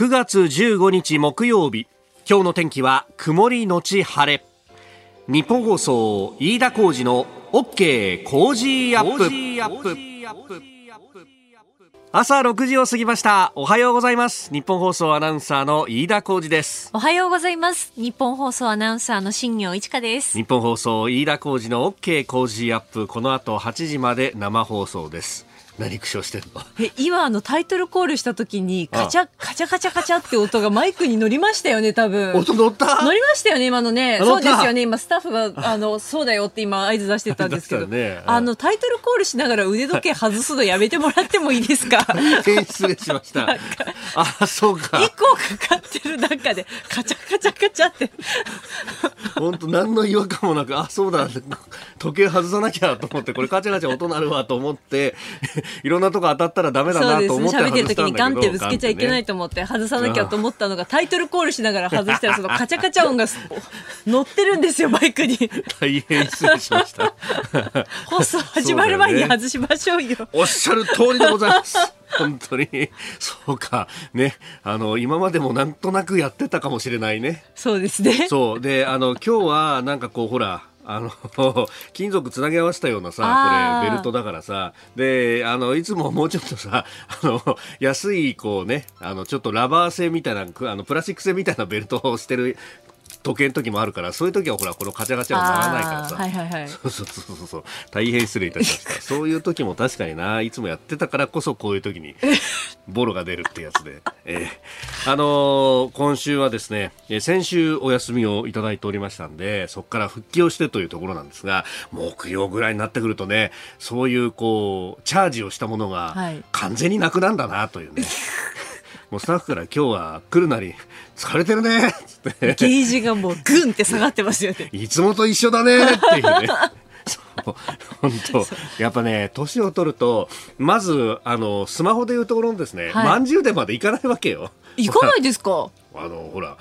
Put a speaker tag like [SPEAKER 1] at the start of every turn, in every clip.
[SPEAKER 1] 9月15日木曜日。今日の天気は曇りのち晴れ。日本放送飯田浩二の OK 工事アップ。朝6時を過ぎました。おはようございます。日本放送アナウンサーの飯田浩二です。
[SPEAKER 2] おはようございます。日本放送アナウンサーの新業一華です。
[SPEAKER 1] 日本放送飯田浩二の OK 工事アップ。この後8時まで生放送です何苦笑してんの？
[SPEAKER 2] え今あのタイトルコールした時にカチャカチャカチャカチャって音がマイクに乗りましたよね多分。
[SPEAKER 1] 音乗った？
[SPEAKER 2] 乗りましたよね今のね。そうですよね。今スタッフがあのそうだよって今合図出してたんですけど、
[SPEAKER 1] ね。
[SPEAKER 2] あのタイトルコールしながら腕時計外すのやめてもらってもいいですか？
[SPEAKER 1] 失礼しました。あそうか。
[SPEAKER 2] 一個かかってる中でカチャカチャカチャって。
[SPEAKER 1] 本当何の違和感もなくあそうだ時計外さなきゃと思ってこれカチャカチャ音鳴るわと思って いろんなとこ当たったらダメだなと思って
[SPEAKER 2] 喋ってる時にガンってぶつけちゃいけない
[SPEAKER 1] と
[SPEAKER 2] と思って外さなきゃと思ったのがタイトルコールしながら外したらそのカチャカチャ音が乗ってるんですよバイクに。
[SPEAKER 1] 大変失礼しました。
[SPEAKER 2] 放送始まる前に外しましょうよ。
[SPEAKER 1] おっしゃる通りでございます。本当に。そうか。ね。あの今までもなんとなくやってたかもしれないね。
[SPEAKER 2] そうですね。
[SPEAKER 1] そう。であの今日はなんかこうほらあの 金属つなぎ合わせたようなさこれベルトだからさ。であのいつももうちょっとさ あの安いこうねあのちょっとラバー製みたいなあのプラスチック製みたいなベルトをしてる時計の時もあるからそういう時はほらこのカチャカチャはならないからさ、
[SPEAKER 2] はいはいはい。
[SPEAKER 1] そうそうそうそう。そう大変失礼いたしました。そういう時も確かにな。いつもやってたからこそこういう時に ボロが出るってやつで、えーあのー今週はですねえー先週お休みをいただいておりましたんでそこから復帰をしてというところなんですが木曜ぐらいになってくるとねそういうこうチャージをしたものが
[SPEAKER 2] はい。
[SPEAKER 1] 完全になくなんだなというね、もうスタッフから今日は来るなり疲れてるね。っつって
[SPEAKER 2] ゲージがもうグンって下がってますよね。
[SPEAKER 1] いつもと一緒だね。っていうね。そう。本当。やっぱね年を取るとまずあのスマホでいうところのですね、
[SPEAKER 2] はい。
[SPEAKER 1] 満充電までいかないわけよ。
[SPEAKER 2] 行かないですか？
[SPEAKER 1] あのほら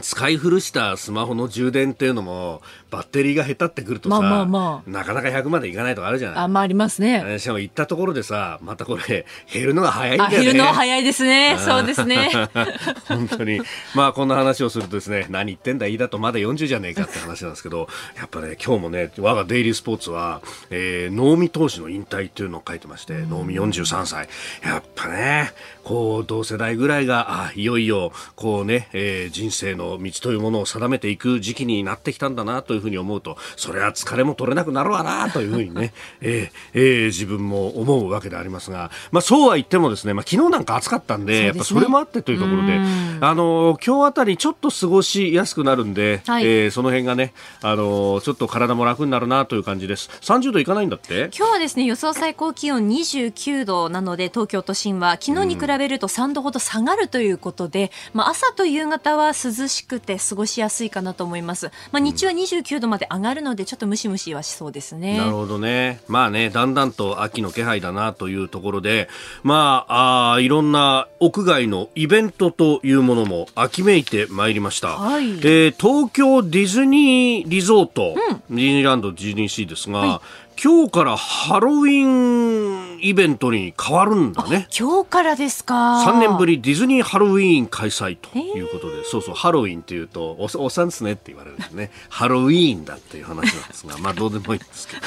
[SPEAKER 1] 使い古したスマホの充電っていうのもバッテリーが下手ってくるとさ、
[SPEAKER 2] まあまあま
[SPEAKER 1] なかなか100までいかないとかあるじゃない。
[SPEAKER 2] あまあありますね。
[SPEAKER 1] えーしかも行ったところでさまたこれ 減るのが早いんだ
[SPEAKER 2] あ
[SPEAKER 1] よね。
[SPEAKER 2] 昼の早いですね。そうですね。
[SPEAKER 1] 本当に。まあこんな話をするとですね何言ってんだ飯田とまだ40じゃねえかって話なんですけどやっぱね今日もね我がデイリースポーツは、えー、能見投手の引退っていうのを書いてまして能見43歳。やっぱねこう同世代ぐらいがあいよいよこうね、えー人生の道というものを定めていく時期になってきたんだなというふうに思うとそれは疲れも取れなくなるわなというふうにね、えーえー自分も思うわけでありますが、まあ、そうは言ってもですね、まあ、昨日なんか暑かったんでやっぱそれもあってというところであの今日あたりちょっと過ごしやすくなるんで、
[SPEAKER 2] はい。
[SPEAKER 1] えーその辺がねあのちょっと体も楽になるなという感じです。30度いかないんだって？
[SPEAKER 2] 今日はですね予想最高気温29度なので東京都心は昨日に比べると3度ほど下がるということで、まあ、朝と夕方は涼しくて過ごしやすいかなと思います、まあ、日中は29度まで上がるのでちょっとムシムシはしそうですね
[SPEAKER 1] なるほどね。まあね、だんだんと秋の気配だなというところで、まあ、あいろんな屋外のイベントというものも秋めいてまいりました。
[SPEAKER 2] はい
[SPEAKER 1] えー東京ディズニーリゾート、ディズニーランドディズニーシーですが、今日からハロウィンイベントに変わるんだね。
[SPEAKER 2] 今日からですか
[SPEAKER 1] 3年ぶりディズニーハロウィーン開催ということで、そうそう、ハロウィンっていうと、おおっさんですねって言われるんですね。ハロウィーンだっていう話なんですが、まあどうでもいいんですけど。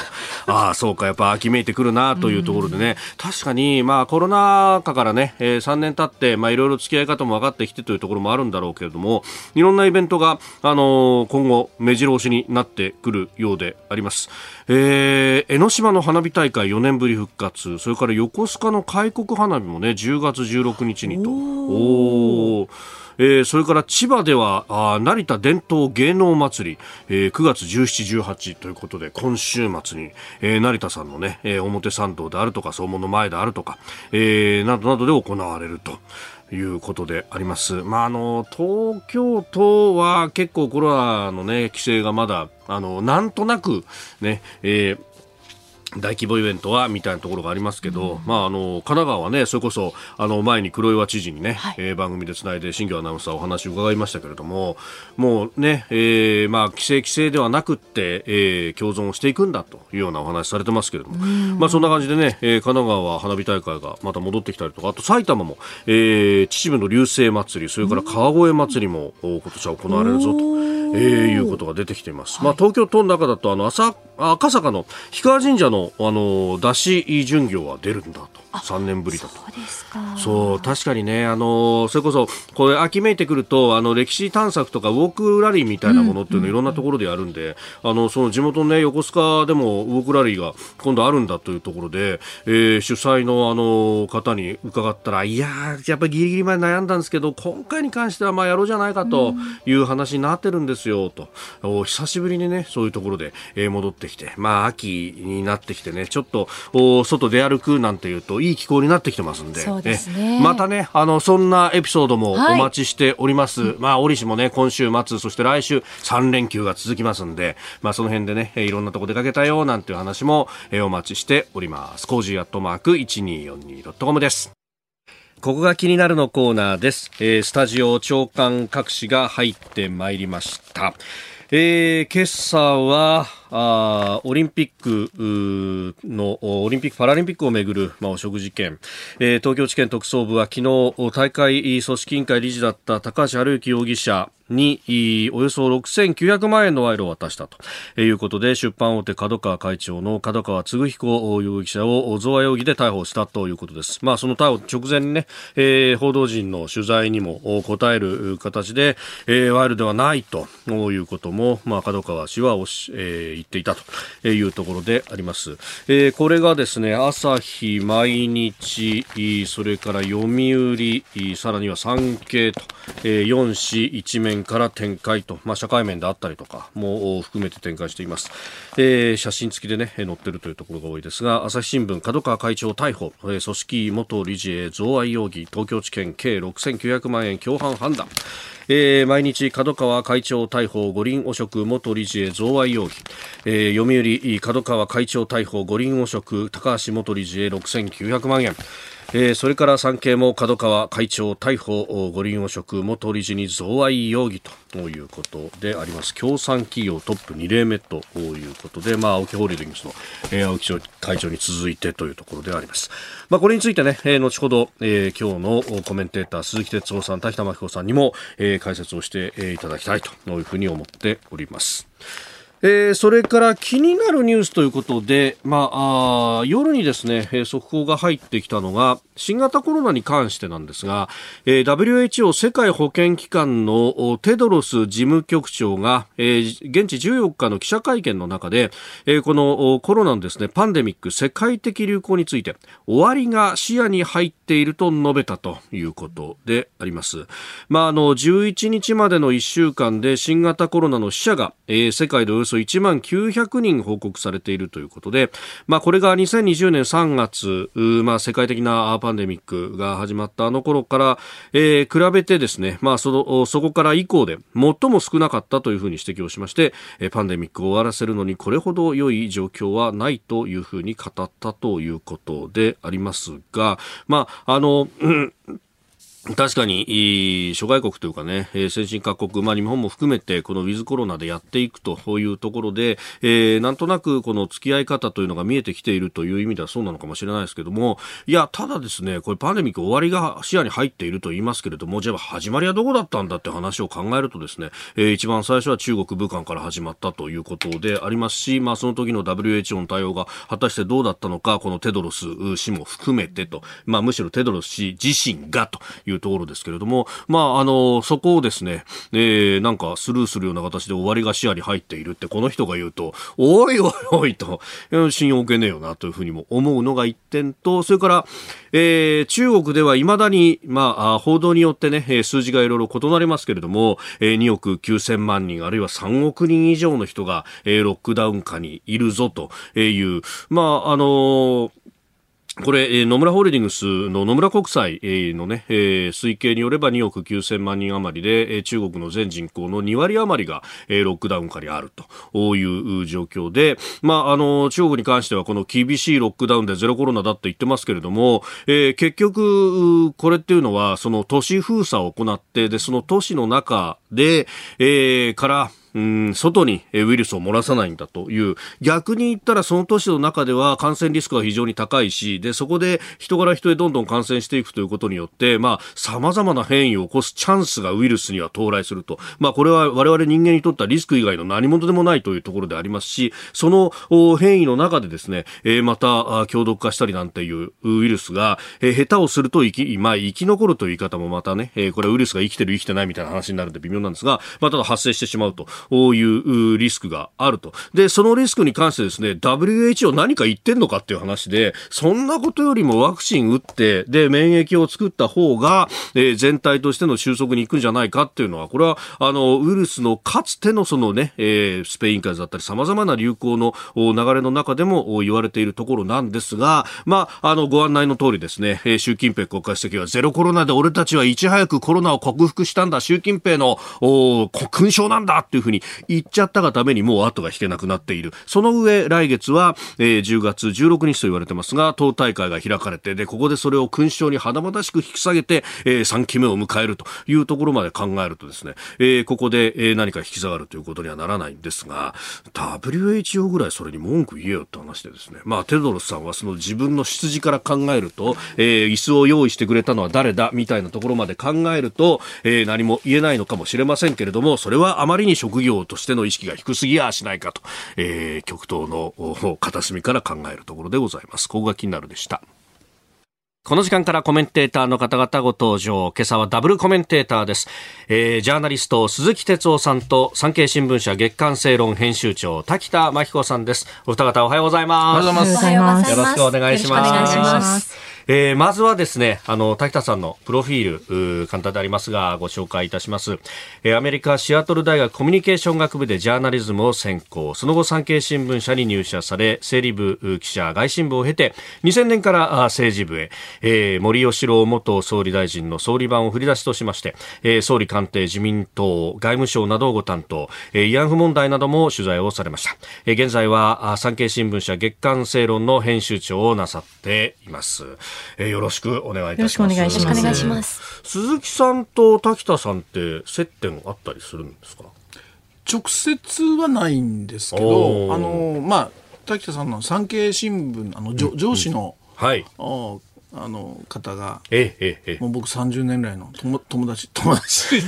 [SPEAKER 1] ああ、そうか、やっぱ秋めいてくるなというところでね、確かに、まあコロナ禍からね、えー3年経って、まあいろいろ付き合い方も分かってきてというところもあるんだろうけれども、いろんなイベントが、あのー今後、目白押しになってくるようであります。えー江ノ島の花火大会4年ぶり復活、それから横須賀の開国花火もね、10月16日にと。おーえーそれから千葉ではあー成田伝統芸能祭り、えー9月17、18ということで今週末に、えー成田さんのね、えー表参道であるとか総門の前であるとか、えーなどなどで行われると。いうことであります。まあ、あの、東京都は結構コロナのね、規制がまだ、あの、なんとなくね、えー大規模イベントはみたいなところがありますけど、うん、まあ、あの神奈川はねそれこそあの前に黒岩知事にね、はい、えー、番組でつないで新庄アナウンサーお話を伺いましたけれどももうね、えー、まあ規制規制ではなくって、えー、共存していくんだというようなお話されてますけれども、うん、まあそんな感じでね、えー、神奈川は花火大会がまた戻ってきたりとかあと埼玉も、えー、秩父の流星祭りそれから川越祭りも、うん、今年は行われるぞと。えー、いうことが出てきています。はい、まあ、東京都の中だとあの朝赤坂の氷川神社のあの出し巡業は出るんだと。3年ぶりだとそう確かにねあのそれこそこれ秋めいてくるとあの歴史探索とかウォークラリーみたいなものっていうのいろんなところでやるんで、あのその地元のね横須賀でもウォークラリーが今度あるんだというところで、えー、主催のあの方に伺ったらいややっぱりギリギリまで悩んだんですけど今回に関してはまあやろうじゃないかという話になってるんですよと、お久しぶりにねそういうところで、えー、戻ってきてまあ秋になってきてねちょっとお外出歩くなんていうといい気候になってきてますんで、
[SPEAKER 3] そうですね、
[SPEAKER 1] またね、あの、そんなエピソードもお待ちしております。はい、まあ、折しもね、今週末、そして来週3連休が続きますんで、まあ、その辺でね、いろんなとこ出かけたよ、なんていう話もお待ちしております。 cozy アットマーク 1242.com です。ここが気になるのコーナーです。えー、スタジオ長官各紙が入ってまいりました。えー、今朝は、あオリンピックのオリンピック・パラリンピックをめぐる、まあ、汚職事件、えー、東京地検特捜部は昨日大会組織委員会理事だった高橋治之容疑者におよそ6900万円の賄賂を渡したということで出版大手角川会長の角川嗣彦容疑者を贈賄容疑で逮捕したということです。まあ、その逮捕直前にね、えー、報道陣の取材にも答える形で、えー、賄賂ではないということも、まあ、角川氏はおし、えー、言っていたというところであります。えー、これがですね、朝日、毎日、それから読売、さらには産経と、えー、4紙一面から展開と、まあ、社会面であったりとかも含めて展開しています、えー、写真付きでね載ってるというところが多いですが朝日新聞角川会長逮捕、えー、組織元理事へ贈賄容疑東京地検計6900万円共犯判断えー、毎日角川会長逮捕五輪汚職元理事へ贈賄容疑、えー、読売角川会長逮捕五輪汚職高橋元理事へ6900万円。えー、それから産経も角川会長逮捕五輪汚職元理事に贈賄容疑ということであります。協賛企業トップ2例目ということで、まあ、青木ホールディングスの、えー、青木会長に続いてというところであります、まあ、これについてね、えー、後ほど、えー、今日のコメンテーター鈴木哲夫さん田北真紀子さんにも、えー、解説をして、いただきたいというふうに思っております。えー、それから気になるニュースということで、まあ、あ夜にですね、速報が入ってきたのが、新型コロナに関してなんですが、えー、WHO 世界保健機関のテドロス事務局長が、えー、現地14日の記者会見の中で、えー、このコロナのですね、パンデミック世界的流行について、終わりが視野に入っていると述べたということであります。まあ、あの、11日までの1週間で新型コロナの死者が、えー、世界でおよそそ1万900人報告されているということで、まあ、これが2020年3月、まあ、世界的なパンデミックが始まったあの頃から、えー、比べてですね、まあ、その、そこから以降で最も少なかったというふうに指摘をしまして、パンデミックを終わらせるのにこれほど良い状況はないというふうに語ったということでありますが、まあ、あの、うん確かに、諸外国というかね、先進各国、まあ日本も含めて、このウィズコロナでやっていくというところで、えー、なんとなくこの付き合い方というのが見えてきているという意味ではそうなのかもしれないですけども、いや、ただですね、これパンデミック終わりが視野に入っていると言いますけれども、じゃあ始まりはどこだったんだって話を考えるとですね、えー、一番最初は中国、武漢から始まったということでありますし、まあその時の WHO の対応が果たしてどうだったのか、このテドロス氏も含めてと、まあむしろテドロス氏自身がといういうところですけれども、まあ、あの、そこをですね、えー、なんかスルーするような形で終わりが視野に入っているって、この人が言うと、おいおいおいと、信用を受けねえよなというふうにも思うのが一点と、それから、えー、中国では未だに、まあ、報道によってね、数字がいろいろ異なりますけれども、え、2億9000万人、あるいは3億人以上の人が、えー、ロックダウン下にいるぞという、まあ、あのーこれ、野村ホールディングスの野村国際のね、推計によれば2億9000万人余りで、中国の全人口の2割余りが、ロックダウン下にあるという状況で、まあ、あの、中国に関してはこの厳しいロックダウンでゼロコロナだって言ってますけれどもえ、結局、これっていうのは、その都市封鎖を行って、で、その都市の中で、えー、から、うん外にウイルスを漏らさないんだという。逆に言ったらその都市の中では感染リスクが非常に高いしでそこで人から人へどんどん感染していくということによってまあ様々な変異を起こすチャンスがウイルスには到来すると。まあこれは我々人間にとってはリスク以外の何者でもないというところでありますしその変異の中でですね、また強毒化したりなんていうウイルスが、下手をすると生き,、まあ、生き残るという言い方もまたね、これウイルスが生きてる生きてないみたいな話になるんで微妙なんですが、まあ、ただ発生してしまうと。いうリスクがあると。で、そのリスクに関してですね、WHO 何か言ってんのかっていう話で、そんなことよりもワクチン打って、で、免疫を作った方が、えー、全体としての収束に行くんじゃないかっていうのは、これは、あの、ウイルスのかつてのそのね、えー、スペイン風邪だったり様々な流行の流れの中でも言われているところなんですが、まあ、あの、ご案内の通りですね、えー、習近平国家主席はゼロコロナで俺たちはいち早くコロナを克服したんだ、習近平の勲章なんだっていうふうに言っちゃったがためにもう後が引けなくなっている。その上、来月は、えー、10月16日と言われてますが、党大会が開かれて、で、ここでそれを勲章に華々しく引き下げて、えー、3期目を迎えるというところまで考えるとですね、えー、ここで、えー、何か引き下がるということにはならないんですが、WHO ぐらいそれに文句言えよって話でですね、まあ、テドロスさんはその自分の出自から考えると、えー、椅子を用意してくれたのは誰だみたいなところまで考えると、えー、何も言えないのかもしれませんけれども、それはあまりに職業としての意識が低すぎやしないかと、えー、極東の片隅から考えるところでございます。ここが気になるでした。この時間からコメンテーターの方々ご登場。今朝はダブルコメンテーターです。えー、ジャーナリスト鈴木哲夫さんと産経新聞社月刊正論編集長滝田真紀子さんです。お二方おはようございます。
[SPEAKER 4] おはようございます。
[SPEAKER 3] よ
[SPEAKER 4] ろ
[SPEAKER 3] しくお願いします。
[SPEAKER 1] えー、まずはですね、あの、滝田さんのプロフィール、簡単でありますが、ご紹介いたします。えー、アメリカシアトル大学コミュニケーション学部でジャーナリズムを専攻、その後産経新聞社に入社され、整理部記者、外信部を経て、2000年から政治部へ、えー、森喜朗元総理大臣の総理版を振り出しとしまして、えー、総理官邸、自民党、外務省などをご担当、えー、慰安婦問題なども取材をされました。えー、現在は産経新聞社月刊正論の編集長をなさっています。えー、よろしくお願いいたします。よろしくお願いします。鈴木さんと滝田さんって接点あったりするんですか？
[SPEAKER 4] 直接はないんですけど、あの、まあ、滝田さんの産経新聞、あの、上上司の、うん、はい。あの方が、ええええ、もう僕30年来の友友達友達。い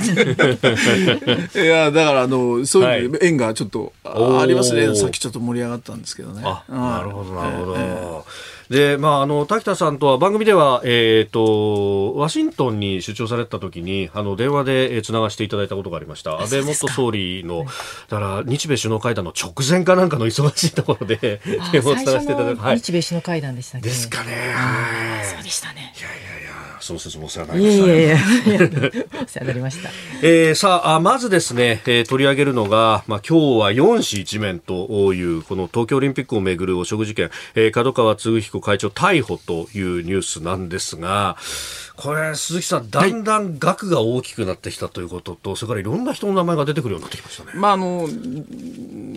[SPEAKER 4] やだからあのそういう縁がちょっとありますね、さっきちょっと盛り上がったんですけどね。
[SPEAKER 1] なるほどなるほど。ええで、まあ、あの、滝田さんとは番組では、えっ、ー、と、ワシントンに出張された時に、あの、電話でつながしていただいたことがありました。安倍元総理の、だから、日米首脳会談の直前かなんかの忙しいところで、電話をつながせていただい
[SPEAKER 5] 日米首脳会談でした
[SPEAKER 1] ですかね。は
[SPEAKER 5] い。そうでしたね。
[SPEAKER 1] いやいやその説もお世話になりました。いやいやいやお
[SPEAKER 5] 世話になりました。
[SPEAKER 1] えー、さあ、まずですね、えー、取り上げるのが、まあ、今日は4市一面という、この東京オリンピックをめぐる汚職事件、えー、角川嗣彦会長逮捕というニュースなんですが、これ、鈴木さん、だんだん額が大きくなってきたということと、はい、それからいろんな人の名前が出てくるようになってきましたね。
[SPEAKER 4] まあ、あの、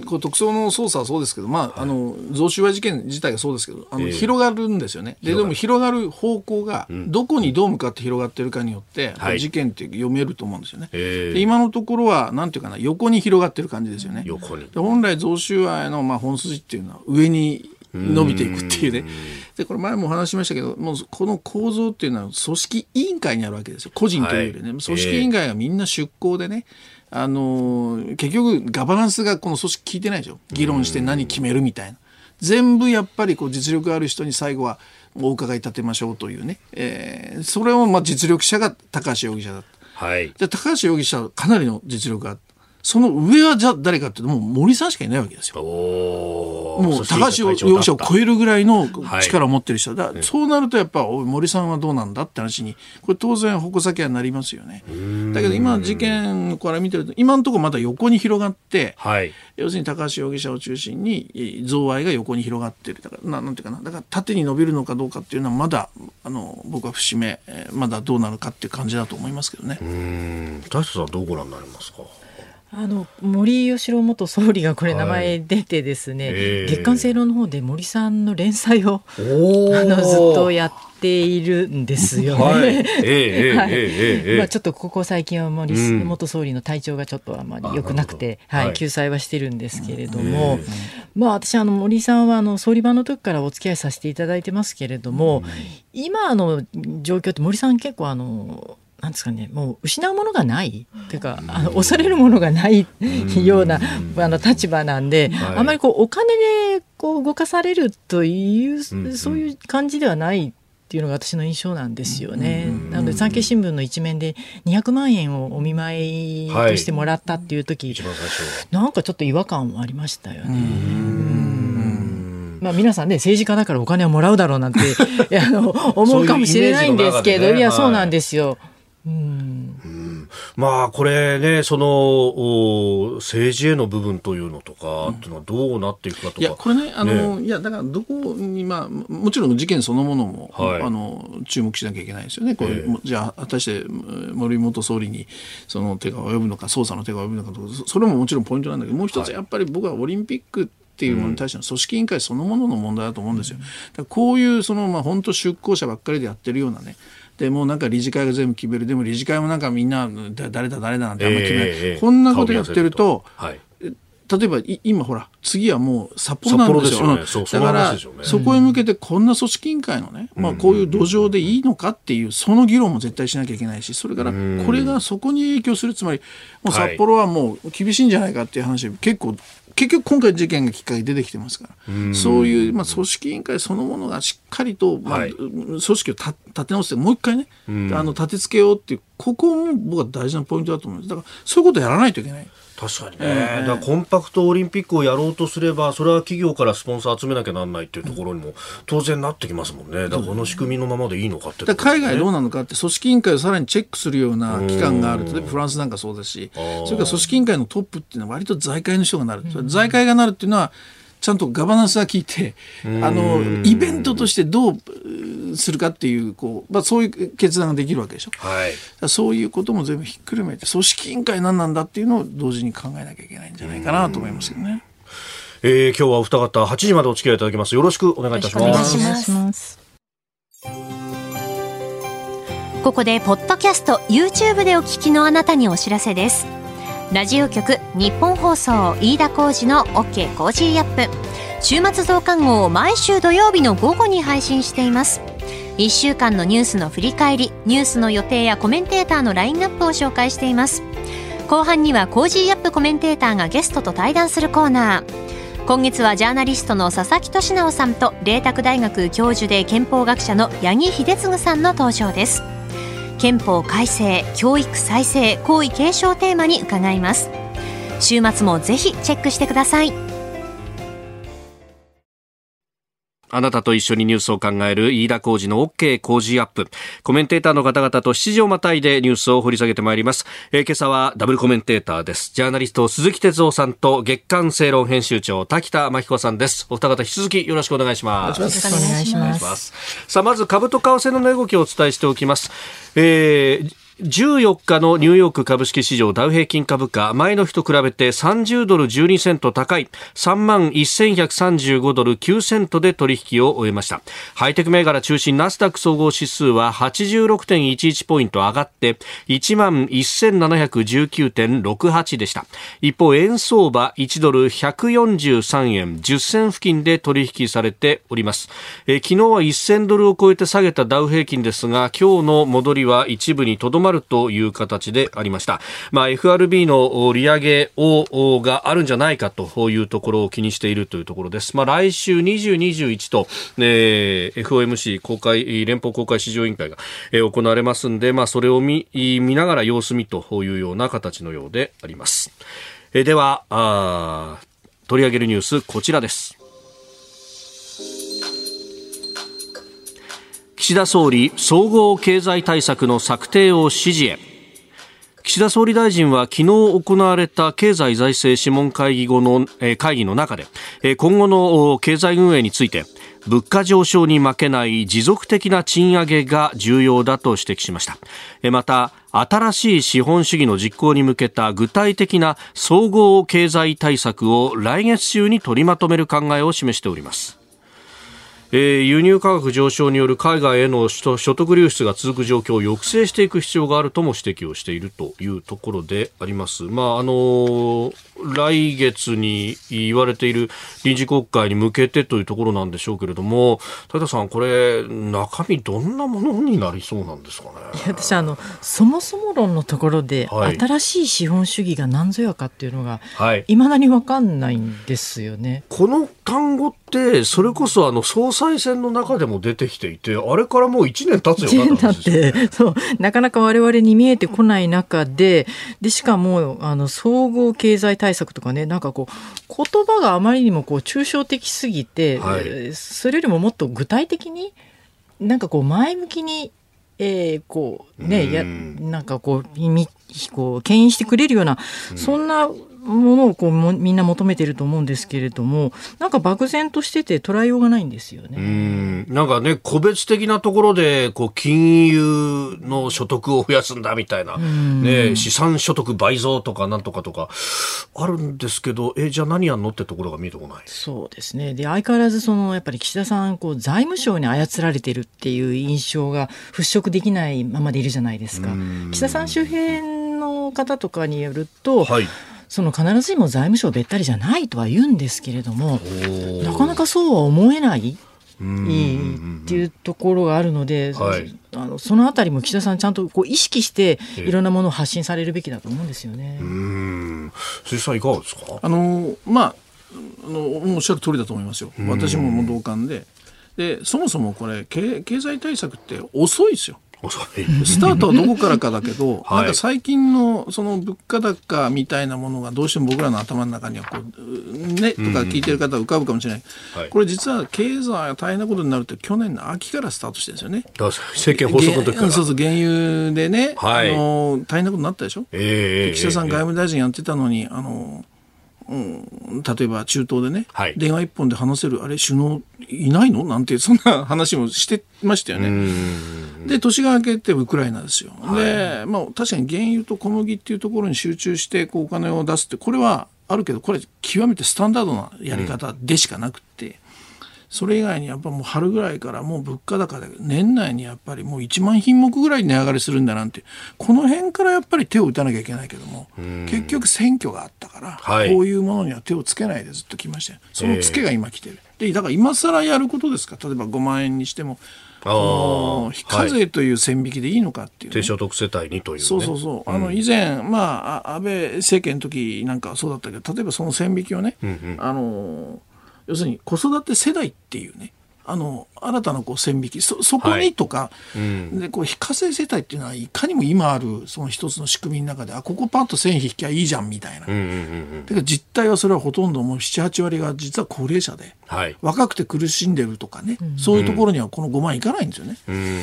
[SPEAKER 4] こう特捜の捜査はそうですけど、まあ、はい、あの、贈収賄事件自体がそうですけど、あの、えー、広がるんですよね。で、でも広がる方向が、どこにどう向かって広がってるかによって、うん、事件って読めると思うんですよね。で今のところは、なんていうかな、横に広がってる感じですよね。
[SPEAKER 1] 横に。
[SPEAKER 4] 本来贈収賄の、まあ、本筋っていうのは上に伸びていくっていうね。で、これ前もお話しましたけど、もうこの構造っていうのは組織委員会にあるわけですよ。個人というよりね。はい、組織委員会がみんな出向でね、あのー、結局ガバナンスがこの組織聞いてないでしょ。議論して何決めるみたいな。全部やっぱりこう実力ある人に最後はお伺い立てましょうというね。えー、それをまあ実力者が高橋容疑者だった。はい。で高橋容疑者はかなりの実力があった。その上はじゃあ誰かっていうともう森さんしかいないわけですよ。もう高橋容疑者を超えるぐらいの力を持ってる人だ、
[SPEAKER 1] い。
[SPEAKER 4] そうなるとやっぱ森さんはどうなんだって話にこれ当然矛先はなりますよね。だけど今事件から見てると今のところまだ横に広がって
[SPEAKER 1] はい。
[SPEAKER 4] 要するに高橋容疑者を中心にえー贈賄が横に広がってる。だからななんていうかな。だから縦に伸びるのかどうかっていうのはまだあの僕は節目、えーまだどうなるかっていう感じだと思いますけどね。
[SPEAKER 1] うん。大志さんはどうご覧になりますか？
[SPEAKER 5] あの森喜朗元総理がこれ名前出てですね、
[SPEAKER 1] ええ
[SPEAKER 5] 月刊正論の方で森さんの連載を
[SPEAKER 1] お
[SPEAKER 5] あのずっとやっているんですよね。
[SPEAKER 1] はい。
[SPEAKER 5] まあ、ちょっとここ最近は森
[SPEAKER 1] うん。
[SPEAKER 5] 元総理の体調がちょっとあまり良くなくて、
[SPEAKER 1] はい
[SPEAKER 5] はい、救済はしてるんですけれども、まあ、私あの森さんはあの総理番の時からお付き合いさせていただいてますけれども、今の状況って森さん結構あのなんですかね、もう失うものがないっていうか、あの恐れるものがないようなあの立場なんで、
[SPEAKER 1] はい。
[SPEAKER 5] あまりこうお金でこう動かされるという、
[SPEAKER 1] うん
[SPEAKER 5] そういう感じではないっていうのが私の印象なんですよね。なので産経新聞の一面で200万円をお見舞いとしてもらったっていう時、
[SPEAKER 1] 一番最初。
[SPEAKER 5] なんかちょっと違和感はありましたよね。まあ、皆さんね政治家だからお金はもらうだろうなんて いやあの思うかもしれないんですけど、
[SPEAKER 1] ね
[SPEAKER 5] いや
[SPEAKER 1] はい
[SPEAKER 5] そうなんですよ。うん
[SPEAKER 1] まあこれね、そのお政治への部分というのとか、っていうのはどうなっていくかとか。
[SPEAKER 4] いやこれねあのいやだからどこにまあもちろん事件そのものも、
[SPEAKER 1] はい
[SPEAKER 4] あの注目しなきゃいけないですよね。これ、
[SPEAKER 1] ええ
[SPEAKER 4] もじゃあ果たしてうん森元総理にその手が及ぶのか捜査の手が及ぶのかとかそそれももちろんポイントなんだけどもう一つ
[SPEAKER 1] はい
[SPEAKER 4] やっぱり僕はオリンピックっていうものに対しての組織委員会そのものの問題だと思うんですよ。こういうそのまあ本当出向者ばっかりでやってるようなね。でもうなんか理事会が全部決める。でも理事会もなんかみんなだ誰だ誰だなんてあんま決めない、
[SPEAKER 1] ええええ
[SPEAKER 4] こんなことやってると
[SPEAKER 1] はい。
[SPEAKER 4] 例えばい今ほら次はもう札幌なんですよ。
[SPEAKER 1] ね。
[SPEAKER 4] だから
[SPEAKER 1] ね
[SPEAKER 4] そこへ向けてこんな組織委員会のね、まあこういう土壌でいいのかっていうその議論も絶対しなきゃいけないし、それからこれがそこに影響するつまりもう札幌はもう厳しいんじゃないかっていう話結構結局今回事件がきっかけで出てきてますから、そういうまあ組織委員会そのものがしっかりとまあ
[SPEAKER 1] はい
[SPEAKER 4] 組織をた立て直してもう一回ね、あの立て付けようっていうここも僕は大事なポイントだと思うんです。だからそういうことをやらないといけない。
[SPEAKER 1] 確かにね、だからコンパクトオリンピックをやろうとすれば、それは企業からスポンサー集めなきゃなんないっていうところにも当然なってきますもんね。だからこの仕組みのままでいいのかってね、
[SPEAKER 4] 海外どうなのかって組織委員会をさらにチェックするような機関がある。例えばフランスなんかそうですしそれから組織委員会のトップっていうのは割と財界の人がなる、財界がなるっていうのはちゃんとガバナンスが効いてあのイベントとしてどうするかっていうこう、まあ、そういう決断ができるわけでしょ。
[SPEAKER 1] はい。
[SPEAKER 4] そういうことも全部ひっくるめて組織委員会何なんだっていうのを同時に考えなきゃいけないんじゃないかなと思いますけどね。
[SPEAKER 1] えー、今日はお二方8時までお付き合いいただきます。よろしくお願いいたします。
[SPEAKER 3] します
[SPEAKER 5] ます。
[SPEAKER 3] ここでポッドキャスト YouTube でお聞きのあなたにお知らせですラジオ局日本放送飯田浩二の OK コージーアップ週末増刊号を毎週土曜日の午後に配信しています1週間のニュースの振り返りニュースの予定やコメンテーターのラインナップを紹介しています。後半には Cozy up コメンテーターがゲストと対談するコーナー。今月はジャーナリストの佐々木俊尚さんと麗澤大学教授で憲法学者の八木秀次さんの登場です。憲法改正教育再生皇位継承テーマに伺います。週末もぜひチェックしてください。
[SPEAKER 1] あなたと一緒にニュースを考える飯田浩二の OK 工事アップ。コメンテーターの方々と7時をまたいでニュースを掘り下げてまいります。えー今朝はダブルコメンテーターです。ジャーナリスト鈴木哲夫さんと月刊正論編集長滝田真紀子さんです。お二方引き続きよろしくお願いします。
[SPEAKER 5] よろしくお願いします。
[SPEAKER 1] ます。さあ、まず株と為替の値動きをお伝えしておきます。えー14日のニューヨーク株式市場ダウ平均株価前の日と比べて30ドル12セント高い3万1135ドル9セントで取引を終えました。ハイテク銘柄中心ナスダック総合指数は86.11ポイント上がって1万1719.68でした。一方円相場1ドル143円10銭付近で取引されております、え昨日は1000ドルを超えて下げたダウ平均ですが今日の戻りは一部にとどまるという形でありました、まあ、FRB の利上げをがあるんじゃないかというところを気にしているというところです、まあ、来週20、21と、えー FOMC 公開連邦公開市場委員会が、えー行われますんで、まあ、それを見見ながら様子見というような形のようであります。えではあ、取り上げるニュース、こちらです。岸田総理、総合経済対策の策定を指示へ。岸田総理大臣は昨日行われた経済財政諮問会議後の、え会議の中で、え今後の経済運営について物価上昇に負けない持続的な賃上げが重要だと指摘しましたまた新しい資本主義の実行に向けた具体的な総合経済対策を来月中に取りまとめる考えを示しておりますえー、輸入価格上昇による海外への所得流出が続く状況を抑制していく必要があるとも指摘をしているというところであります。まああのー、来月に言われている臨時国会に向けてというところなんでしょうけれども、武田さん、これ、中身、どんなものになりそうなんですかね？
[SPEAKER 5] いや私あの、そもそも論のところで、はい、新しい資本主義が何ぞやかっていうのが、いまだに分かんないんですよね。
[SPEAKER 1] この単語それこそあの総裁選の中でも出てきていてあれからもう1年経つよ
[SPEAKER 5] うなってそうなかなか我々に見えてこない中ででしかもあの総合経済対策とかねなんかこう言葉があまりにもこう抽象的すぎて、はい、それよりももっと具体的になんかこう前向きにえー、こうね、やなんかこうみこう牽引してくれるような、そんなものをこうもみんな求めてると思うんですけれどもなんか漠然としてて捉えようがないんですよね。
[SPEAKER 1] うん。なんかね個別的なところでこう金融の所得を増やすんだみたいな、ね、資産所得倍増とかなんとかとかあるんですけどえじゃあ何やんのってところが見えてこない。
[SPEAKER 5] そうですね。で相変わらずそのやっぱり岸田さんこう財務省に操られてるっていう印象が払拭できないままでいるじゃないですか。岸田さん周辺の方とかによると、はいその必ずしも財務省べったりじゃないとは言うんですけれどもなかなかそうは思えないっていうところがあるので、はい、あのそのあたりも岸田さんちゃんとこう意識していろんなものを発信されるべきだと思うんですよね。
[SPEAKER 1] 鈴木さんいかがですか？
[SPEAKER 4] あのまああのおっしゃる通りだと思いますよ。私もも同感で。でそもそもこれ経経済対策って遅いですよ。スタートはどこからかだけど、はい、なんか最近のその物価高みたいなものがどうしても僕らの頭の中にはこう、ね、とか聞いてる方は浮かぶかもしれない、はい、これ実は経済が大変なことになるって去年の秋からスタートしてるんですよね。
[SPEAKER 1] 政権発足の時から。
[SPEAKER 4] そうそう原油でね、はい、あの大変なことになったでしょ、えー、岸田さん外務大臣やってたのにあのうん、例えば中東でね、はい、電話一本で話せるあれ首脳いないの？なんてそんな話もしてましたよね。で年が明けてウクライナですよ。はい、で、まあ、確かに原油と小麦っていうところに集中してこうお金を出すってこれはあるけどこれ極めてスタンダードなやり方でしかなくて。うんそれ以外にやっぱもう春ぐらいからもう物価高で年内にやっぱりもう1万品目ぐらい値上がりするんだなんてこの辺からやっぱり手を打たなきゃいけないけども結局選挙があったから、はい、こういうものには手をつけないでずっと来ました。よそのつけが今来てる、えー、でだから今更やることですか？例えば5万円にしても非課税という線引きでいいのかっていう、
[SPEAKER 1] ね、低所得世帯にという、ね、
[SPEAKER 4] そうそうそう、あの以前、まあ、安倍政権の時なんかそうだったけど例えばその線引きをね、うんうん、あの要するに子育て世代っていうねあの新たなこう線引きそそこにとか、はい。うん、でこう非課税世帯っていうのはいかにも今あるその一つの仕組みの中であここパッと線引きゃいいじゃんみたいな、うんうんうん、だから実態はそれはほとんどもう78割が実は高齢者で、はい、若くて苦しんでるとかね、うん、そういうところにはこの5万いかないんですよね。うん、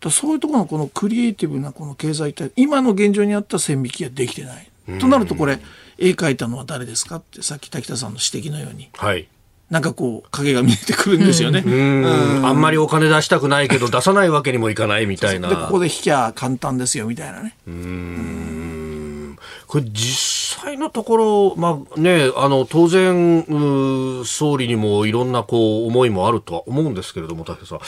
[SPEAKER 4] だそういうところのこのクリエイティブなこの経済体今の現状にあった線引きはできてない。となるとこれ絵描いたのは誰ですかってさっき滝田さんの指摘のように。はいなんかこう、影が見えてくるんですよね。う
[SPEAKER 1] んあんまりお金出したくないけど、出さないわけにもいかないみたいな。
[SPEAKER 4] で、ここで引きゃ簡単ですよ、みたいなね。う
[SPEAKER 1] ん。これ実際のところ、まあね、あの、当然、総理にもいろんなこう、思いもあるとは思うんですけれども、武さん。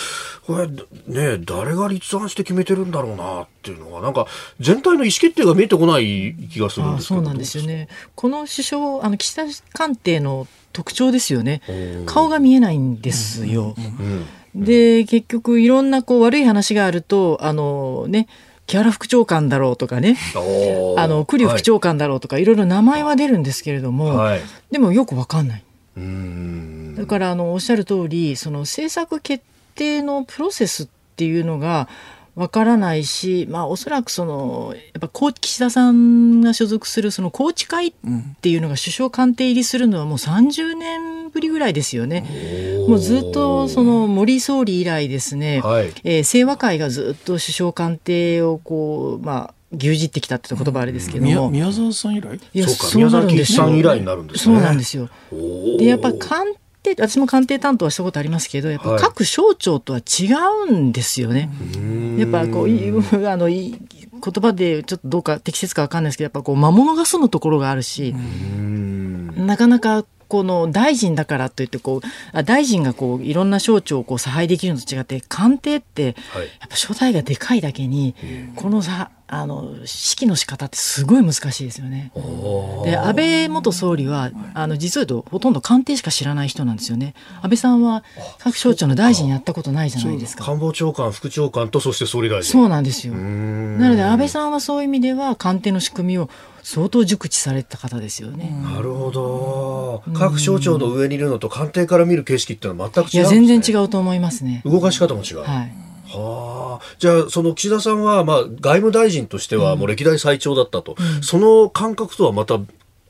[SPEAKER 1] これ、ね、誰が立案して決めてるんだろうな、っていうのが、なんか、全体の意思決定が見えてこない気がするんですけど
[SPEAKER 5] そうなんですよね。この首相、あの、岸田官邸の特徴ですよね顔が見えないんですよ。で結局いろんなこう悪い話があるとあのね木原副長官だろうとかね。あの栗副長官だろうとか、はい、いろいろ名前は出るんですけれども、はい、でもよくわかんない。だからあのおっしゃる通りその政策決定のプロセスっていうのがわからないし、まあ、おそらくそのやっぱ高岸田さんが所属するその宏池会っていうのが首相官邸入りするのはもう30年ぶりぐらいですよね。もうずっとその森総理以来ですね、
[SPEAKER 1] はい。
[SPEAKER 5] えー清和会がずっと首相官邸をこうまあ牛耳ってきたって言葉あれですけども、
[SPEAKER 4] 宮宮沢さん以来？
[SPEAKER 5] いや
[SPEAKER 1] そうか
[SPEAKER 5] そうなるんですよ。
[SPEAKER 1] 宮沢喜一さん以来になるんです
[SPEAKER 5] そ
[SPEAKER 1] ね
[SPEAKER 5] うなんですよ。でやっぱ官邸私も官邸担当はしたことありますけどやっぱ
[SPEAKER 1] はい。
[SPEAKER 5] 各省庁とは違うんですよね。やっぱこう あのいい言葉でちょっとどうか適切かわかんないですけどやっぱこう魔物が住むところがあるし、なかなかこの大臣だからといってこうあ大臣がこういろんな省庁をこう差配できるのと違って官邸って
[SPEAKER 1] はい。
[SPEAKER 5] やっぱ所在がでかいだけにこのさあの指揮の仕方ってすごい難しいですよね。で安倍元総理はあの実を言うとほとんど官邸しか知らない人なんですよね。安倍さんは各省庁の大臣やったことないじゃないですか。
[SPEAKER 1] 官房長官副長官とそして総理大臣
[SPEAKER 5] そうなんですよ。
[SPEAKER 1] ん
[SPEAKER 5] なので安倍さんはそういう意味では官邸の仕組みを相当熟知されてた方ですよね。
[SPEAKER 1] なるほど各省庁の上にいるのと官邸から見る景色っていうのは全く違うね、
[SPEAKER 5] いや全然違うと思いますね。
[SPEAKER 1] 動かし方も違う、
[SPEAKER 5] はい。
[SPEAKER 1] はあ、じゃあその岸田さんは、まあ、外務大臣としてはもう歴代最長だったと、その感覚とはまた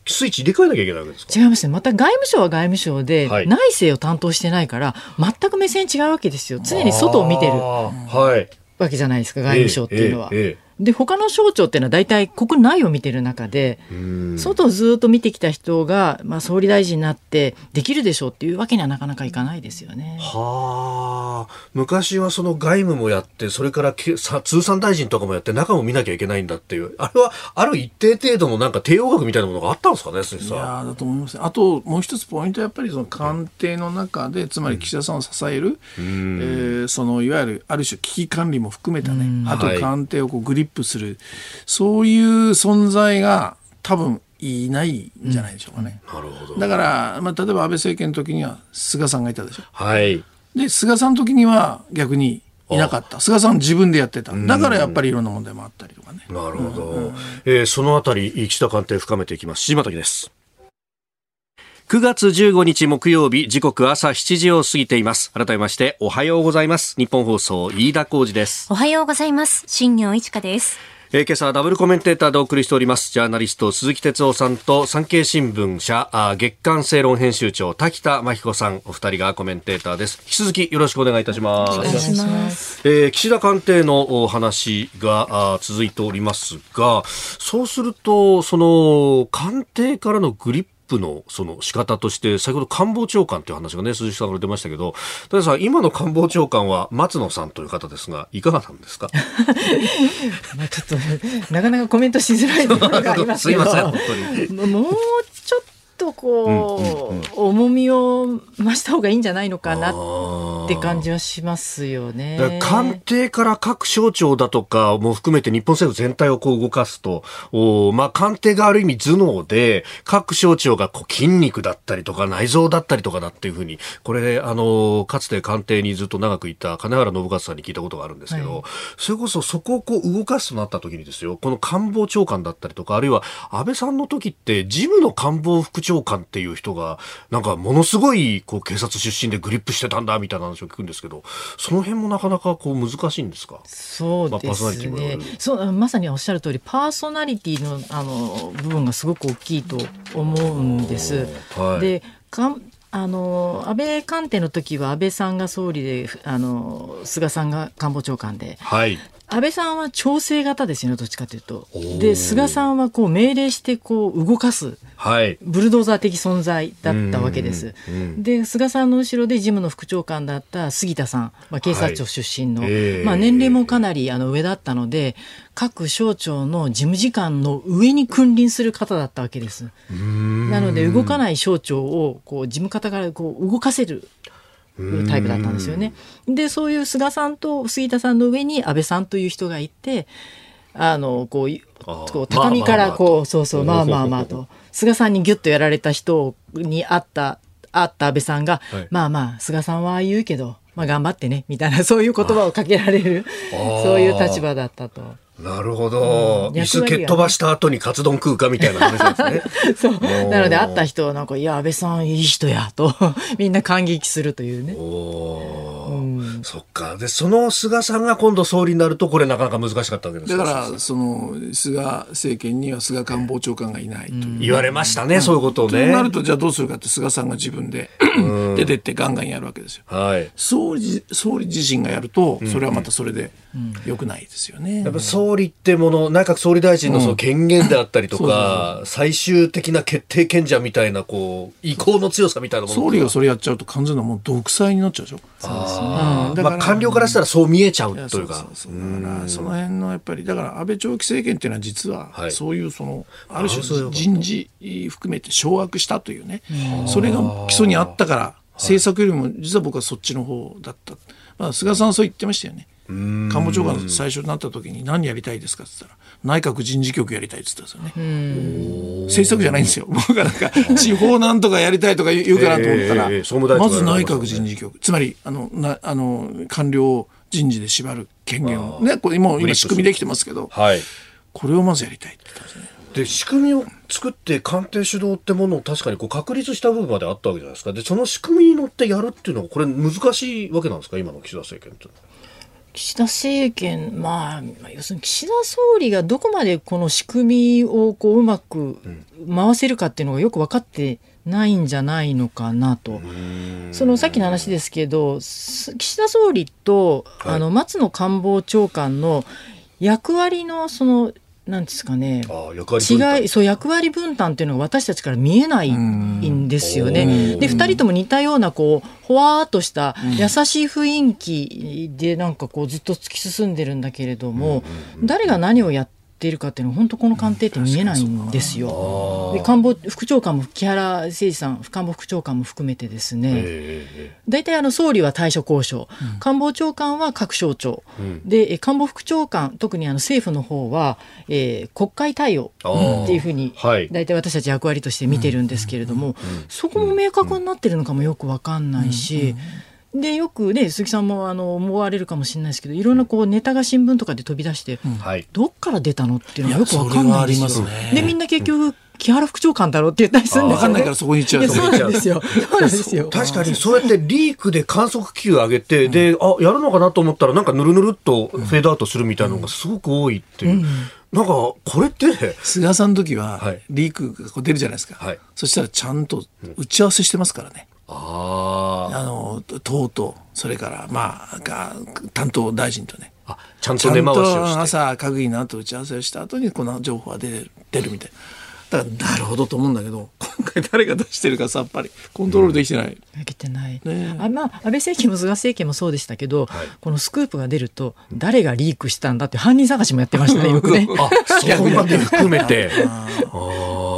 [SPEAKER 1] スイッチ入れ替えなきゃいけないわけですか？
[SPEAKER 5] 違いますね。また外務省は外務省で、
[SPEAKER 1] はい。
[SPEAKER 5] 内政を担当してないから、全く目線違うわけですよ。常に外を見てる
[SPEAKER 1] はい。
[SPEAKER 5] わけじゃないですか、外務省っていうのは。
[SPEAKER 1] ええええ
[SPEAKER 5] で、他の省庁っていうのは大体国内を見てる中で、
[SPEAKER 1] うん。
[SPEAKER 5] 外をずっと見てきた人が、まあ、総理大臣になってできるでしょうっていうわけにはなかなかいかないですよね。
[SPEAKER 1] はあ。昔はその外務もやってそれからけさ通産大臣とかもやって中も見なきゃいけないんだっていう。あれはある一定程度のなんか帝王学みたいなものがあったんですかね鈴木
[SPEAKER 4] い
[SPEAKER 1] さん。
[SPEAKER 4] やーだと思います。ねあともう一つポイントはやっぱりその官邸の中でつまり岸田さんを支える、えーそのいわゆるある種危機管理も含めたね、あと
[SPEAKER 1] はい。
[SPEAKER 4] 官邸をこうグリップする、そういう存在が多分いないんじゃないでしょうかね。
[SPEAKER 1] なるほど。
[SPEAKER 4] だから、まあ、例えば安倍政権の時には菅さんがいたでしょ。
[SPEAKER 1] はい。
[SPEAKER 4] で菅さんの時には逆にいなかった。菅さん自分でやってた。だからやっぱりいろんな問題もあったりとかね。
[SPEAKER 1] なるほど、えーそのあたり岸田官邸深めていきます。柴田です9月15日木曜日時刻朝7時を過ぎています改めましておはようございます日本放送飯田浩二です
[SPEAKER 3] おはようございます。新業一華です。
[SPEAKER 1] えー今朝はダブルコメンテーターでお送りしております。ジャーナリスト鈴木哲夫さんと産経新聞社あー月刊正論編集長滝田真彦さんお二人がコメンテーターです。引き続きよろしくお願いいたします。
[SPEAKER 3] お願いします。
[SPEAKER 1] えー岸田官邸のお話があー続いておりますが、そうすると、その官邸からのグリップのその仕方として、先ほど官房長官という話がね、鈴木さんから出ましたけど、たださん、今の官房長官は松野さんという方ですが、いかがなんですか？
[SPEAKER 5] まあ、ちょっと、なかなかコメントしづらいところがありますけど、
[SPEAKER 1] すいません、本当に。
[SPEAKER 5] もうちょっとこう、重みを増した方がいいんじゃないのかなって感じはしますよね。
[SPEAKER 1] 官邸から各省庁だとかも含めて日本政府全体をこう動かすと、おまあ、官邸がある意味頭脳で、各省庁がこう筋肉だったりとか内臓だったりとかだっていうふうに、これ、あの、かつて官邸にずっと長くいた金原信勝さんに聞いたことがあるんですけど、
[SPEAKER 5] はい
[SPEAKER 1] それこそそこをこう動かすとなった時にですよ、この官房長官だったりとか、あるいは安倍さんの時って、事務の官房副長官っていう人が、なんかものすごいこう警察出身でグリップしてたんだみたいな話を聞くんですけど、その辺もなかなかこう難しいんですか？
[SPEAKER 5] そうです
[SPEAKER 1] ィもあ。
[SPEAKER 5] そうまさにおっしゃる通りパーソナリティのあの部分がすごく大きいと思うんです。
[SPEAKER 1] はい
[SPEAKER 5] でかんあの安倍官邸の時は安倍さんが総理であの菅さんが官房長官で
[SPEAKER 1] はい。
[SPEAKER 5] 安倍さんは調整型ですよねどっちかというと。
[SPEAKER 1] ー。
[SPEAKER 5] で菅さんはこう命令してこう動かす。
[SPEAKER 1] はい。
[SPEAKER 5] ブルドーザー的存在だったわけです。で菅さんの後ろで事務の副長官だった杉田さん、まあ、警察庁出身の、
[SPEAKER 1] はいええ。
[SPEAKER 5] まあ、年齢もかなりあの上だったので各省庁の事務次官の上に君臨する方だったわけです。なので動かない省庁をこう事務方からこう動かせるタイプだったんですよね。でそういう菅さんと杉田さんの上に安倍さんという人がいてあのこうこう畳からこう、
[SPEAKER 1] まあまあまあと。
[SPEAKER 5] そうそう。まあまあまあと。菅さんにギュッとやられた人に会った会った安倍さんが、
[SPEAKER 1] はい。
[SPEAKER 5] まあまあ菅さんは言うけど、まあ、頑張ってねみたいな そういう言葉をかけられるそういう立場だったと。
[SPEAKER 1] なるほど。
[SPEAKER 5] うん
[SPEAKER 1] 椅子蹴っ飛ばした後にカツ丼食うかみたいな話ですね。
[SPEAKER 5] そうなので会った人はなんか「いや安倍さんいい人や」とみんな感激するというね。
[SPEAKER 1] おーそっか。で、その菅さんが今度総理になると、これなかなか難しかったわけです
[SPEAKER 4] だから、その、菅政権には菅官房長官がいないという。
[SPEAKER 1] 言われましたね、そういうことを
[SPEAKER 4] と
[SPEAKER 1] ね。
[SPEAKER 4] なると、じゃあどうするかって、菅さんが自分で 出てってガンガンやるわけですよ。
[SPEAKER 1] はい。
[SPEAKER 4] 総理総理自身がやると、それはまたそれで良くないですよね。
[SPEAKER 1] やっぱ総理ってもの、内閣総理大臣のその権限であったりとか、最終的な決定権者みたいな、こう、意向の強さみたいなもの
[SPEAKER 4] 総理がそれやっちゃうと完全なもう独裁になっちゃうでしょ。
[SPEAKER 1] あー
[SPEAKER 4] だから
[SPEAKER 1] まあ、官僚からしたらそう見えちゃうというか。
[SPEAKER 4] その辺のやっぱりだから安倍長期政権っていうのは実は
[SPEAKER 1] はい。
[SPEAKER 4] そういうそのある種人事含めて掌握したというね。それが基礎にあったから政策よりも実は僕はそっちの方だった、まあ、菅さんはそう言ってましたよね。官房長官最初になった時に何やりたいですかって言ったら内閣人事局やりたいって言ったんですよね。政策じゃないんですよ。僕がなんか地方なんとかやりたいとか言うかなと思ったら、
[SPEAKER 1] ええええ総務大臣
[SPEAKER 4] まず内閣人事局。つまりあのなあの官僚を人事で縛る権限。をねこれもう今仕組みできてますけど
[SPEAKER 1] はい。
[SPEAKER 4] これをまずやりたいって言ったんですね。
[SPEAKER 1] で仕組みを作って官邸主導ってものを確かにこう確立した部分まであったわけじゃないですか。でその仕組みに乗ってやるっていうのはこれ難しいわけなんですか？今の岸田政権って
[SPEAKER 5] 岸田政権、まあ、まあ要するに岸田総理がどこまでこの仕組みをこううまく回せるかっていうのがよく分かってないんじゃないのかなと。そのさっきの話ですけど、す岸田総理と、
[SPEAKER 1] はい。
[SPEAKER 5] あの松野官房長官の役割のそのなんですかね。違いそう役割分担っていうのが私たちから見えないんですよね。で2人とも似たようなこうほわーっとした優しい雰囲気でなんかこうずっと突き進んでるんだけれども、誰が何をやっているかっていうのは本当この官邸って見えないんですよ。で官房副長官も木原誠二さん官房副長官も含めてですね。
[SPEAKER 1] ええ
[SPEAKER 5] 大体あの総理は対処交渉、官房長官は各省庁、でえ官房副長官特にあの政府の方は、えー国会対応っていうふうに
[SPEAKER 1] はい。
[SPEAKER 5] 大体私たち役割として見てるんですけれども、そこも明確になってるのかもよくわかんないし。でよくね鈴木さんもあの思われるかもしれないですけどいろんなこうネタが新聞とかで飛び出して、
[SPEAKER 1] はい。
[SPEAKER 5] どっから出たのっていうのがよくわかんないんですよ。
[SPEAKER 4] いやそれはありますね。
[SPEAKER 5] でみんな結局木原副長官だろうって言ったりするんですよ、ね。
[SPEAKER 4] 分かんないからそこに行っちゃう
[SPEAKER 5] そうなんですよ。そうなんですよ。
[SPEAKER 1] 確かにそうやってリークで観測気球上げて、であやるのかなと思ったらなんかぬるぬるっとフェードアウトするみたいなのがすごく多いっていう、なんかこれって
[SPEAKER 4] 菅さんの時は
[SPEAKER 1] はい。
[SPEAKER 4] リークがこう出るじゃないですか、
[SPEAKER 1] はい。
[SPEAKER 4] そしたらちゃんと打ち合わせしてますからね、
[SPEAKER 1] あ
[SPEAKER 4] あの党とそれからまあが担当大臣とね。
[SPEAKER 1] あちゃんと根回しを
[SPEAKER 4] と
[SPEAKER 1] して。
[SPEAKER 4] 朝閣議の後打ち合わせをした後にこの情報が出る出るみたいな。だからなるほどと思うんだけど今回誰が出してるかさっぱりコントロールできてない、
[SPEAKER 5] できてない、
[SPEAKER 4] ね。
[SPEAKER 5] あまあ、安倍政権も菅政権もそうでしたけど、
[SPEAKER 1] はい。
[SPEAKER 5] このスクープが出ると誰がリークしたんだって犯人探しもやってましたね よくね。
[SPEAKER 1] あそこまで含めて。ああ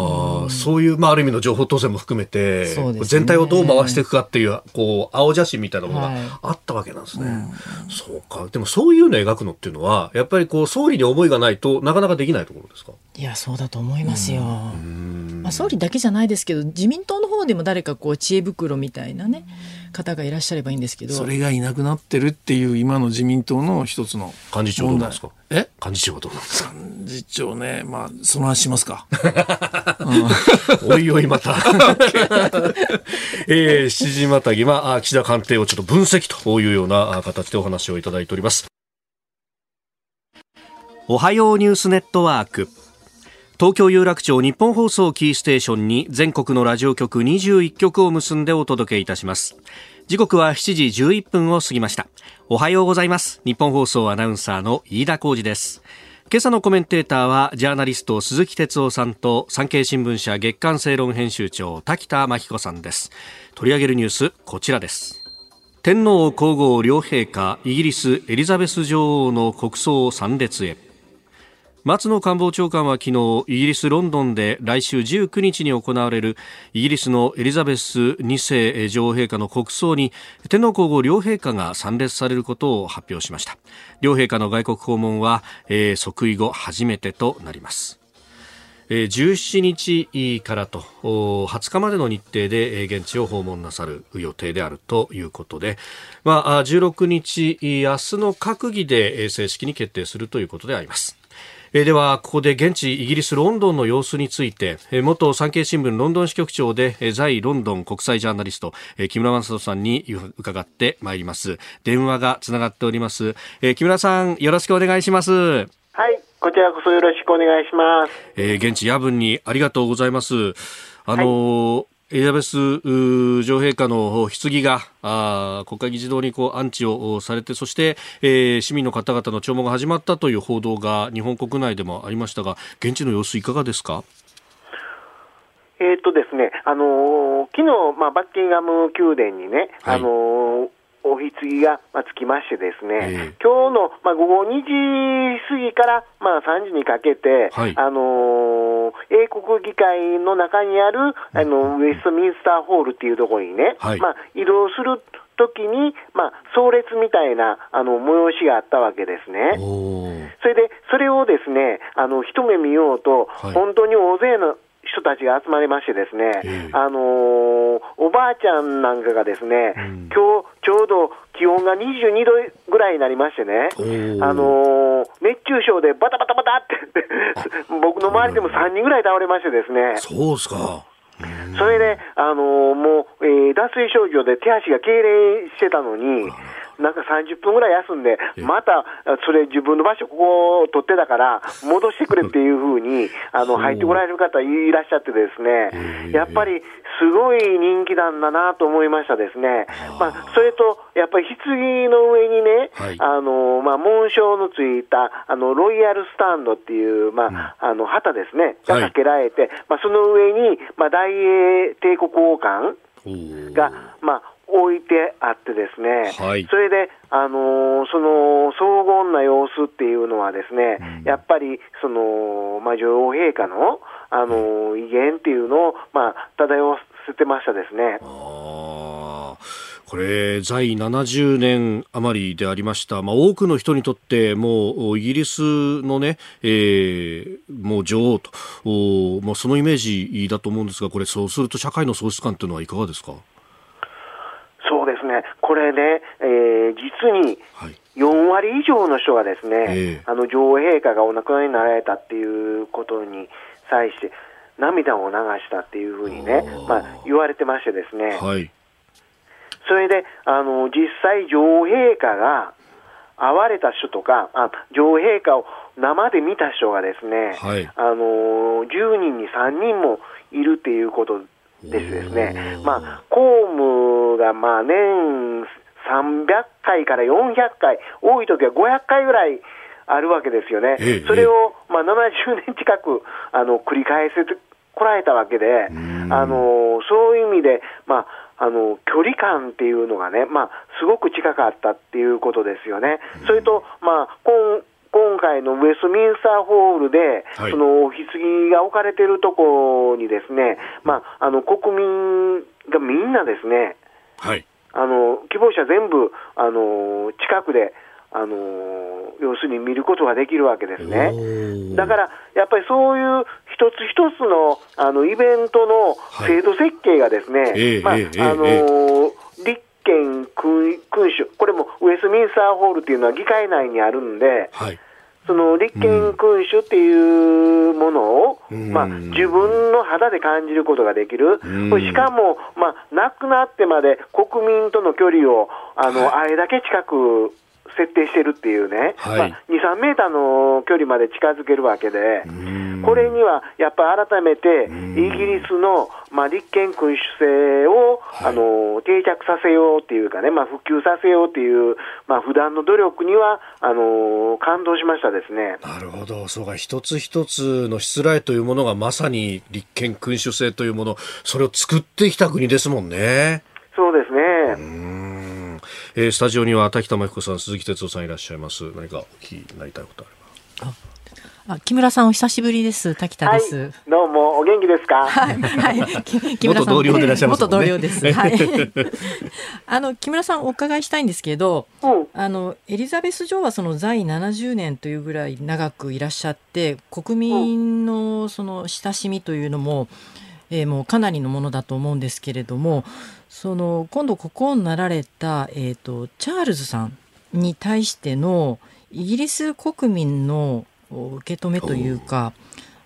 [SPEAKER 1] そういう、まあ、ある意味の情報統制も含めて、
[SPEAKER 5] ね。
[SPEAKER 1] 全体をどう回していくかっていうこう青写真みたいなもの
[SPEAKER 5] はい。
[SPEAKER 1] があったわけなんですね、そうか。でもそういうのを描くのっていうのはやっぱりこう総理に思いがないとなかなかできないところですか？
[SPEAKER 5] いやそうだと思いますよ。まあ、総理だけじゃないですけど自民党の方でも誰かこう知恵袋みたいなね方がいらっしゃればいいんですけど
[SPEAKER 4] それがいなくなってるっていう今の自民党の一つの
[SPEAKER 1] 幹事長どうなんですか？
[SPEAKER 4] え？
[SPEAKER 1] 幹事長はどうなんですか？
[SPEAKER 4] 幹事長ねまあその話しますか
[SPEAKER 1] おいおいまた。えー、7時またぎは、あ岸田官邸をちょっと分析というようなあ形でお話をいただいております。おはようニュースネットワーク。東京有楽町日本放送キーステーションに全国のラジオ局21局を結んでお届けいたします。時刻は7時11分を過ぎました。おはようございます。日本放送アナウンサーの飯田浩二です。今朝のコメンテーターはジャーナリスト鈴木哲夫さんと産経新聞社月刊正論編集長滝田真彦さんです取り上げるニュースこちらです天皇皇后両陛下イギリスエリザベス女王の国葬参列へ松野官房長官は昨日イギリス・ロンドンで来週19日に行われるイギリスのエリザベス2世女王陛下の国葬に天皇皇后両陛下が参列されることを発表しました両陛下の外国訪問は、えー即位後初めてとなります17日からと20日までの日程で現地を訪問なさる予定であるということで、まあ、16日明日の閣議で正式に決定するということであります。えー、では、ここで現地イギリス・ロンドンの様子について、えー、元産経新聞ロンドン支局長で、えー、在ロンドン国際ジャーナリスト、えー、木村正人さんに伺ってまいります。電話がつながっております。えー、木村さん、よろしくお願いします。
[SPEAKER 6] はい、こちらこそよろしくお願いします。
[SPEAKER 1] えー、現地夜分にありがとうございます。あのーはいエリザベス女王陛下の棺があ国会議事堂にこう安置をされてそして、えー、市民の方々の弔問が始まったという報道が日本国内でもありましたが現地の様子いかがですか？
[SPEAKER 6] えーとですねあのー、昨日、まあ、バッキンガム宮殿にね、はい、あのーお棺がつきましてですね、えー、今日の、まあ、午後2時過ぎから、まあ、3時にかけて、はい、あのー、英国議会の中にある、あの、ウェストミンスターホールっていうところにね、はい、まあ、移動する時に、まあ、葬列みたいなあの催しがあったわけですね。それで、それをですね、あの一目見ようと、はい、本当に大勢の人たちが集まりましてですね、あのー、おばあちゃんなんかがですね、うん、今日ちょうど気温が22度ぐらいになりましてね、あのー、熱中症でバタバタバタって僕の周りでも3人ぐらい倒れましてですね。
[SPEAKER 1] そうですか。
[SPEAKER 6] それで、あのー、もう、えー、脱水症状で手足が痙攣してたのに、なんか30分ぐらい休んで、またそれ、自分の場所、ここを取ってたから、戻してくれっていうふうに あの入ってこられる方いらっしゃってですね、やっぱりすごい人気なんだなと思いましたですね。まあ、それと、やっぱり棺の上にね、はい、あの、まあ、紋章のついた、あの、ロイヤルスタンドっていう、まあ、あの、旗ですね、がかけられて、はい、まあ、その上に、まあ、大英帝国王冠が、まあ、置いてあってですね、はい、それで、あのー、その荘厳な様子っていうのはですね、うん、やっぱりその、まあ、女王陛下の、あのー、威厳っていうのを、まあ、漂わせてましたですね。
[SPEAKER 1] これ、在70年余りでありました、まあ、多くの人にとって、もうイギリスのね、えー、もう女王と、おまあ、そのイメージだと思うんですが、これ、そうすると社会の喪失感というのはいかがですか？
[SPEAKER 6] ですね、これね、えー、実に4割以上の人がですね、はい、あの女王陛下がお亡くなりになられたっていうことに際して、涙を流したっていうふうにね、まあ、言われてましてですね、はい、それであの実際、女王陛下が会われた人とか、あ女王陛下を生で見た人がですね、はい、あの10人に3人もいるっていうことですですね、まあ、公務がまあ年300回から400回、多い時は500回ぐらいあるわけですよね、ええ、それをまあ70年近くあの繰り返せてこられたわけで、あのそういう意味で、まあ、あの距離感っていうのがね、まあ、すごく近かったっていうことですよね。それと、まあ、今今回のウェストミンスターホールで、はい、そのお棺が置かれているところにですね、まあ、あの国民がみんなですね、はい、あの希望者全部あの近くであの要するに見ることができるわけですね。だから、やっぱりそういう一つ一つのあのイベントの制度設計がですね、まあ、あの立権君主、これもウェストミンスターホールっていうのは議会内にあるんで、はい、その立憲君主っていうものを、うん、まあ、自分の肌で感じることができる、うん、しかも、まあ、亡くなってまで国民との距離をあの、はい、あれだけ近く設定してるっていうね、はい。まあ、2、3メーターの距離まで近づけるわけで、これにはやっぱり改めて、イギリスの、まあ、立憲君主制を、はい、あの定着させようっていうかね、まあ、普及させようっていう、まあ普段の努力にはあの感動しましたですね
[SPEAKER 1] なるほど、そうか、一つ一つのしつらいというものがまさに立憲君主制というもの、それを作ってきた国ですもんね。
[SPEAKER 6] そうですね。
[SPEAKER 1] えー、スタジオには滝田真彦さん、鈴木哲夫さんいらっしゃいます。何かお聞きになりたいことあれば。
[SPEAKER 5] あ木村さんお久しぶりです。滝田です。はい、
[SPEAKER 6] どうもお元気ですか？
[SPEAKER 5] はい、はい、木
[SPEAKER 1] 村さん。元同僚でいらっしゃいます、ね、
[SPEAKER 5] 元同僚です。はい。あの木村さんお伺いしたいんですけど、うん、あのエリザベス女王はその在70年というぐらい長くいらっしゃって、国民のその親しみというのも、えー、もうかなりのものだと思うんですけれども、その今度国王になられた、えーと、チャールズさんに対してのイギリス国民の受け止めというか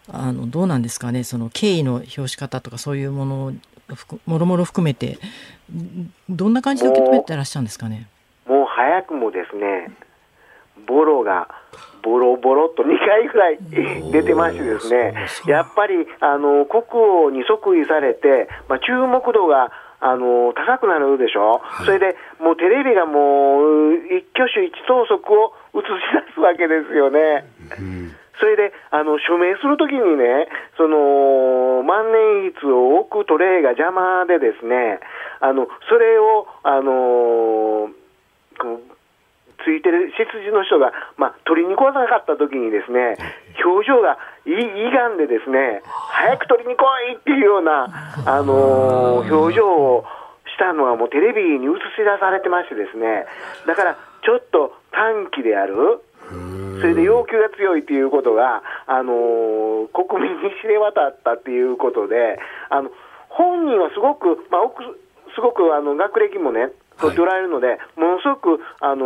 [SPEAKER 5] あのどうなんですかねその敬意の表し方とかそういうものもろもろ含めてどんな感じで受け止めてらっしゃるんですかね？
[SPEAKER 6] もう早くもですねボロがボロボロと2回ぐらい出てましてですね、やっぱりあの国王に即位されて、まあ、注目度があの高くなるでしょ、はい、それでもうテレビがもう一挙手一投足を映し出すわけですよね。それで、あの、署名するときにね、その、万年筆を置くトレイが邪魔でですね、あの、それを、あのついてる執事の人が、まあ、取りに来なかったときにですね、表情がいいがんでですね、早く取りに来いっていうような、あのー、表情をしたのはもうテレビに映し出されてましてですね、だからちょっと短期である、それで要求が強いということが、あのー、国民に知れ渡ったっていうことで、あの本人はすごく、まあ、すごくあの学歴もね、取っておられるので、はい、ものすごく、あの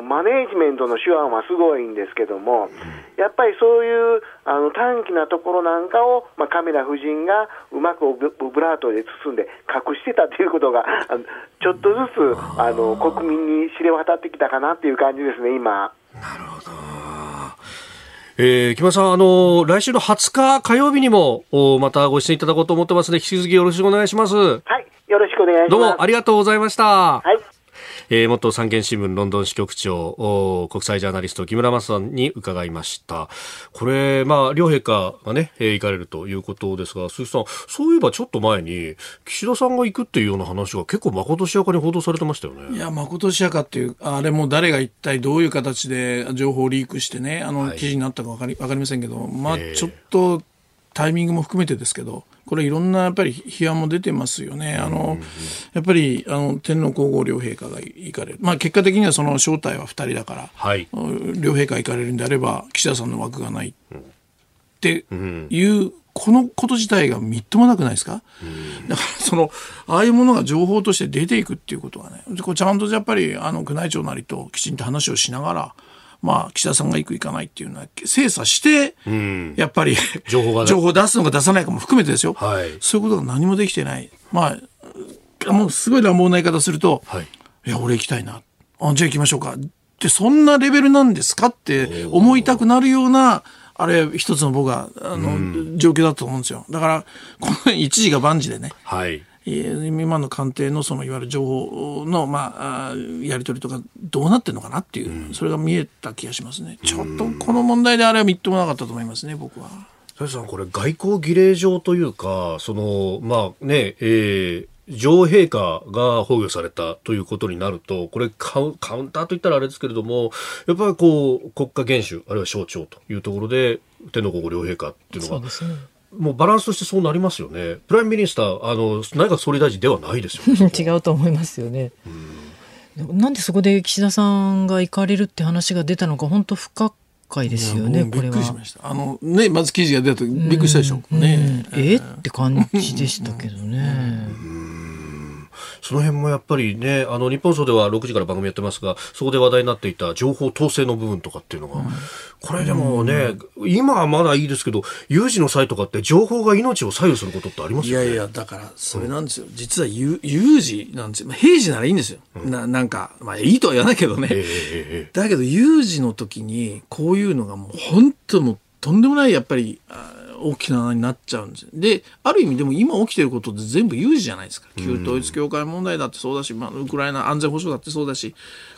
[SPEAKER 6] ー、マネージメントの手腕はすごいんですけども、やっぱりそういうあの短期なところなんかを、まあ、カメラ夫人がうまくオブラートで包んで隠してたということが、ちょっとずつあの国民に知れ渡ってきたかなっていう感じですね、今。
[SPEAKER 1] なるほど。えー、木村さん、あの来週の20日火曜日にも、おまたご出演いただこうと思ってますので、引き続きよろしくお願いします。は
[SPEAKER 6] い。よろしくお願いします。
[SPEAKER 1] どうもありがとうございました。はい。えー、元産経新聞ロンドン支局長、国際ジャーナリスト木村正さんに伺いました。これ、まあ、両陛下がね、えー、行かれるということですが、鈴木さん、そういえばちょっと前に、岸田さんが行くっていうような話が結構まことしやかに報道されてましたよね。
[SPEAKER 4] いや、まことしやかっていう、あれも誰が一体どういう形で情報をリークしてね、あの、記事になったかわかり、わかりませんけど、まあ、ちょっとタイミングも含めてですけど、これいろんなやっぱり批判も出てますよね。あの、やっぱりあの天皇皇后両陛下が行かれる。まあ結果的にはその招待は2人だから、はい、両陛下行かれるんであれば岸田さんの枠がないっていう、このこと自体がみっともなくないですか、だからそのああいうものが情報として出ていくっていうことはねちゃんとやっぱりあの宮内庁なりときちんと話をしながらまあ、岸田さんが行く行かないっていうのは精査して、うん、やっぱり情報が、ね、情報を出すのか出さないかも含めてですよ、はい、そういうことが何もできてない。まあ、もうすごい乱暴な言い方すると、はい、いや、俺行きたいな。あじゃあ行きましょうか。ってそんなレベルなんですかって思いたくなるような、あれ、一つの僕は、あの、うん、状況だと思うんですよ。だから、この一時が万事でね。はい。今の官邸のそのいわゆる情報の、まあ、やり取りとかどうなってるのかなっていう、うん、それが見えた気がしますね。ちょっとこの問題であれはみっともなかったと思いますね、僕は。
[SPEAKER 1] さん、これ外交儀礼上というか、その、まあね、えー、女王陛下が崩御されたということになると、これカウンターといったらあれですけれども、やっぱりこう、国家元首、あるいは象徴というところで、天皇皇后両陛下っていうのが、ね、もうバランスとしてそうなりますよね。 Prime Minister、あの内閣総理大臣ではないですよ、
[SPEAKER 5] ね、違うと思いますよね。なんでそこで岸田さんが行かれるって話が出たのか、本当不可解ですよね、これは。
[SPEAKER 4] あのね、まず記事が出たとびっくりしたでしょ。うね、
[SPEAKER 5] えー、って感じでしたけどね。
[SPEAKER 1] その辺もやっぱりね、あの、日本総では6時から番組やってますが、そこで話題になっていた情報統制の部分とかっていうのが、うん、これでもね、うん、今はまだいいですけど、有事の際とかって情報が命を左右することってありますよ
[SPEAKER 4] ね。いやいや、だから、それなんですよ。うん、実は有有事なんですよ。まあ、平時ならいいんですよ。ななんか、まあ、いいとは言わないけどね。えー、だけど、有事の時に、こういうのがもう、本当もとんでもない、やっぱり、大きな穴になっちゃうんですである意味でも今起きてることって全部有事じゃないですか。旧統一教会問題だってそうだし、まあ、ウクライナ安全保障だってそうだし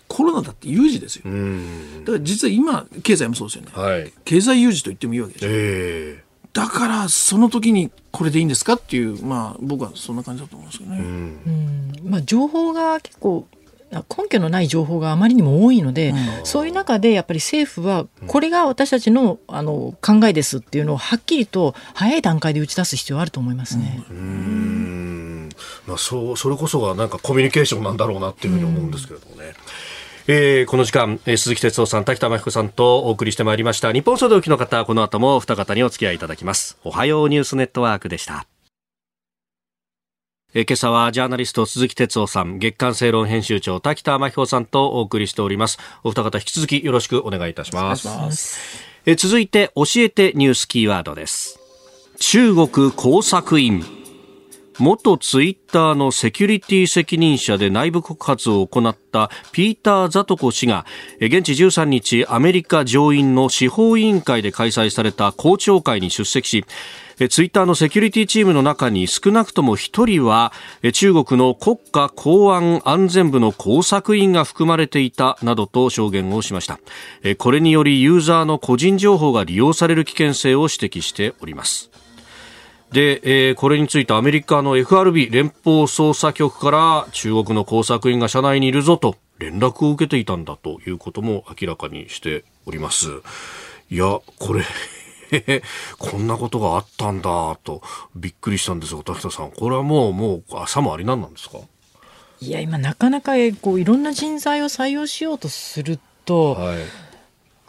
[SPEAKER 4] コロナだって有事ですよ。だから実は今経済もそうですよね、はい、経済有事と言ってもいいわけでしょ、えー、だからその時にこれでいいんですかっていうまあ僕はそんな感じだと思うんですけどね。うん。
[SPEAKER 5] まあ、情報が結構根拠のない情報があまりにも多いので、うん、そういう中でやっぱり政府はこれが私たちのあの考えですっていうのをはっきりと早い段階で打ち出す必要あると思いますね。う
[SPEAKER 1] んまあ、そうそれこそがなんかコミュニケーションなんだろうなっていうふうに思うんですけれどもね。えー、この時間、えー、鈴木哲夫さん、滝田真彦さんとお送りしてまいりました。日本総動機の方、この後も二方にお付き合いいただきます。おはようニュースネットワークでした。え今朝はジャーナリスト鈴木哲夫さん、月刊正論編集長滝田真彦さんとお送りしております。お二方引き続きよろしくお願いいたします。え続いて教えてニュースキーワードです中国工作員元ツイッターのセキュリティ責任者で内部告発を行ったピーター・ザトコ氏が現地13日アメリカ上院の司法委員会で開催された公聴会に出席しツイッターのセキュリティチームの中に少なくとも1人は中国の国家公安安全部の工作員が含まれていたなどと証言をしました。これによりユーザーの個人情報が利用される危険性を指摘しております。で、えー、これについてアメリカの FRB 連邦捜査局から中国の工作員が車内にいるぞと連絡を受けていたんだということも明らかにしております。いや、これ こんなことがあったんだとびっくりしたんですが、滝田さん、これはもう、もう朝もありなんなんですか？
[SPEAKER 5] いや、今なかなかこういろんな人材を採用しようとすると、はい、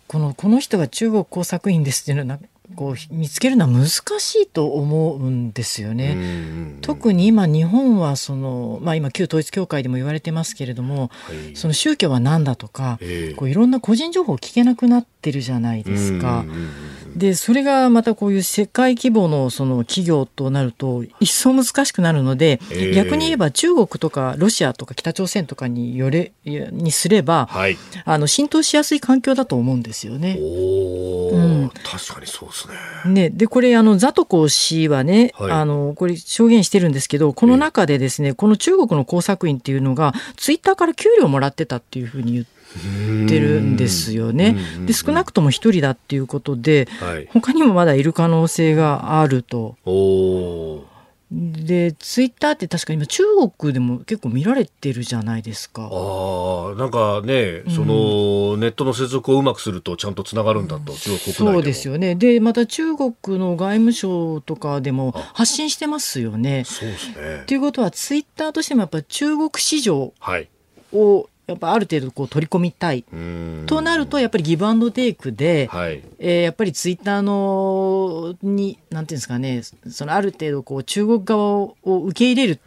[SPEAKER 5] このこの人が中国工作員ですっていうのはこう見つけるのは難しいと思うんですよね。特に今日本はその、まあ、今旧統一教会でも言われてますけれども、はい、その宗教は何だとか、えー、こういろんな個人情報を聞けなくなってるじゃないですか。でそれがまたこういう世界規模のその企業となると一層難しくなるので、えー、逆に言えば中国とかロシアとか北朝鮮とかによれにすれば、はい、あの浸透しやすい環境だと思うんですよね。
[SPEAKER 1] うん、確かにそうですね。
[SPEAKER 5] ねでこれあのザトコ氏はね、はい、あのこれ証言してるんですけどこの中でですね、この中国の工作員っていうのがツイッターから給料もらってたっていうふうに言って。ってるんですよね。で少なくとも一人だっていうことで、はい、他にもまだいる可能性があると。でツイッターって確か今中国でも結構見られてるじゃないですか。
[SPEAKER 1] ああなんかね、その、ネットの接続をうまくするとちゃんとつながるんだと、中国国内
[SPEAKER 5] そうですよね。でまた中国の外務省とかでも発信してますよね。
[SPEAKER 1] そうですね。
[SPEAKER 5] ということはツイッターとしてもやっぱ中国市場を、はいやっぱある程度こう取り込みたい。となるとやっぱりギブアンドテイクで、はい、えー、やっぱりツイッターのになんていうんですかねそのある程度こう中国側を受け入れるっ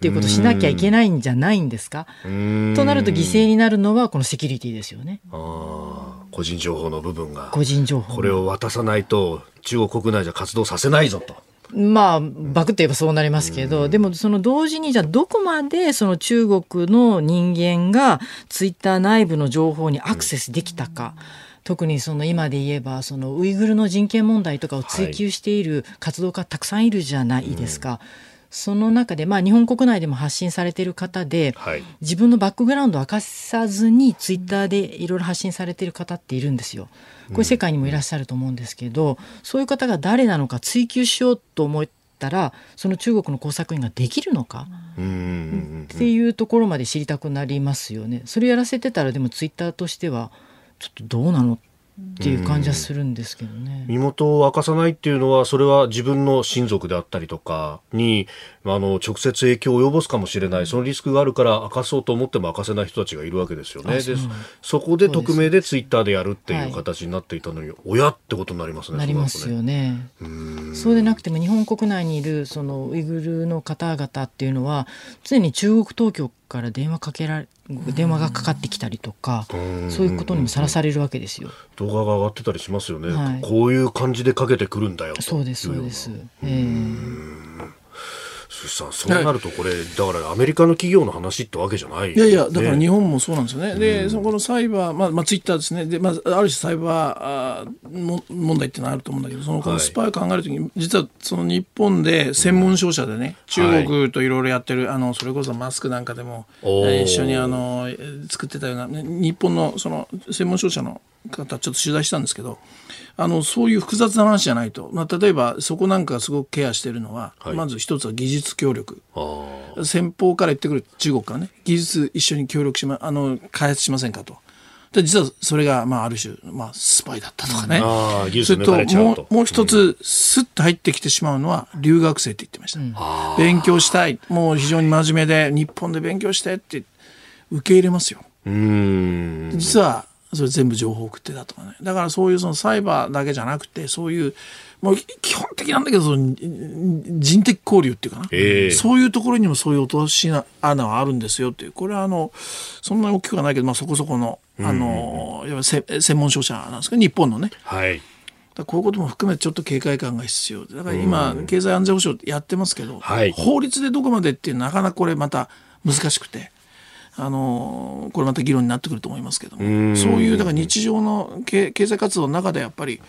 [SPEAKER 5] ていうことをしなきゃいけないんじゃないんですか？となると犠牲になるのはこのセキュリティですよね。
[SPEAKER 1] 個人情報の部分が。
[SPEAKER 5] 個人情報。
[SPEAKER 1] これを渡さないと中国国内じゃ活動させないぞと。
[SPEAKER 5] まあ、バクって言えばそうなりますけど、うん、でもその同時にじゃあどこまでその中国の人間がツイッター内部の情報にアクセスできたか。うん、特にその今で言えばそのウイグルの人権問題とかを追求している活動家たくさんいるじゃないですか。うんその中で、まあ、日本国内でも発信されている方で、はい、自分のバックグラウンドを明かさずにツイッターでいろいろ発信されている方っているんですよ。これ世界にもいらっしゃると思うんですけど、うん、そういう方が誰なのか追求しようと思ったらその中国の工作員ができるのかっていうところまで知りたくなりますよね。それやらせてたらでもツイッターとしてはちょっとどうなのっていう感じはするんですけどね。
[SPEAKER 1] 身元を明かさないっていうのは、それは自分の親族であったりとかに、あの、直接影響を及ぼすかもしれない、そのリスクがあるから明かそうと思っても明かせない人たちがいるわけですよね。で、そこで匿名でツイッターでやるっていう形になっていたのに、はい、親ってことになりますね。
[SPEAKER 5] なりますよね。そうでなくても日本国内にいるそのウイグルの方々っていうのは、常に中国当局から電話かけられ、電話がかかってきたりとか、そういうことにもさらされるわけですよ。
[SPEAKER 1] 動画が上がってたりしますよね、はい、こういう感じでかけてくるんだよ
[SPEAKER 5] そうですそうです。えー
[SPEAKER 1] さんそうなるとこれ、だからアメリカの企業の話ってわけじゃない、
[SPEAKER 4] ね、いやいやだから日本もそうなんですよね、でそこのサイバー、まあまあ、ツイッターですね。で、まあ、ある種サイバー問題っていうのはあると思うんだけどそのこのスパイを考えるときに、はい、実はその日本で専門商社でね、中国といろいろやってる、あのそれこそマスクなんかでも一緒にあの作ってたような、日本のその専門商社の方ちょっと取材したんですけどあのそういう複雑な話じゃないと、まあ、例えばそこなんかすごくケアしてるのは、はい、まず一つは技術協力先方から言ってくる中国からね技術一緒に協力しまあの開発しませんかと。で実はそれが、まあ、ある種、まあ、スパイだったとかね。それともうもう一つ、すっと入ってきてしまうのは留学生って言ってました。うん、勉強したい。もう非常に真面目で、日本で勉強してって受け入れますよ。実はそれ全部情報送ってたとかね。だからそういうそのサイバーだけじゃなくてそういうもう基本的なんだけどその人的交流っていうかな、えー、そういうところにもそういう落とし穴はあるんですよっていう。これはあのそんなに大きくはないけど、まあ、そこそこのあの、うん、専門商社なんですけど日本のね、はい。こういうことも含めてちょっと警戒感が必要だから今、経済安全保障やってますけど、はい、法律でどこまでっていうなかなかこれまた難しくて。あのこれまた議論になってくると思いますけども。そういうだから日常の経済活動の中でやっぱり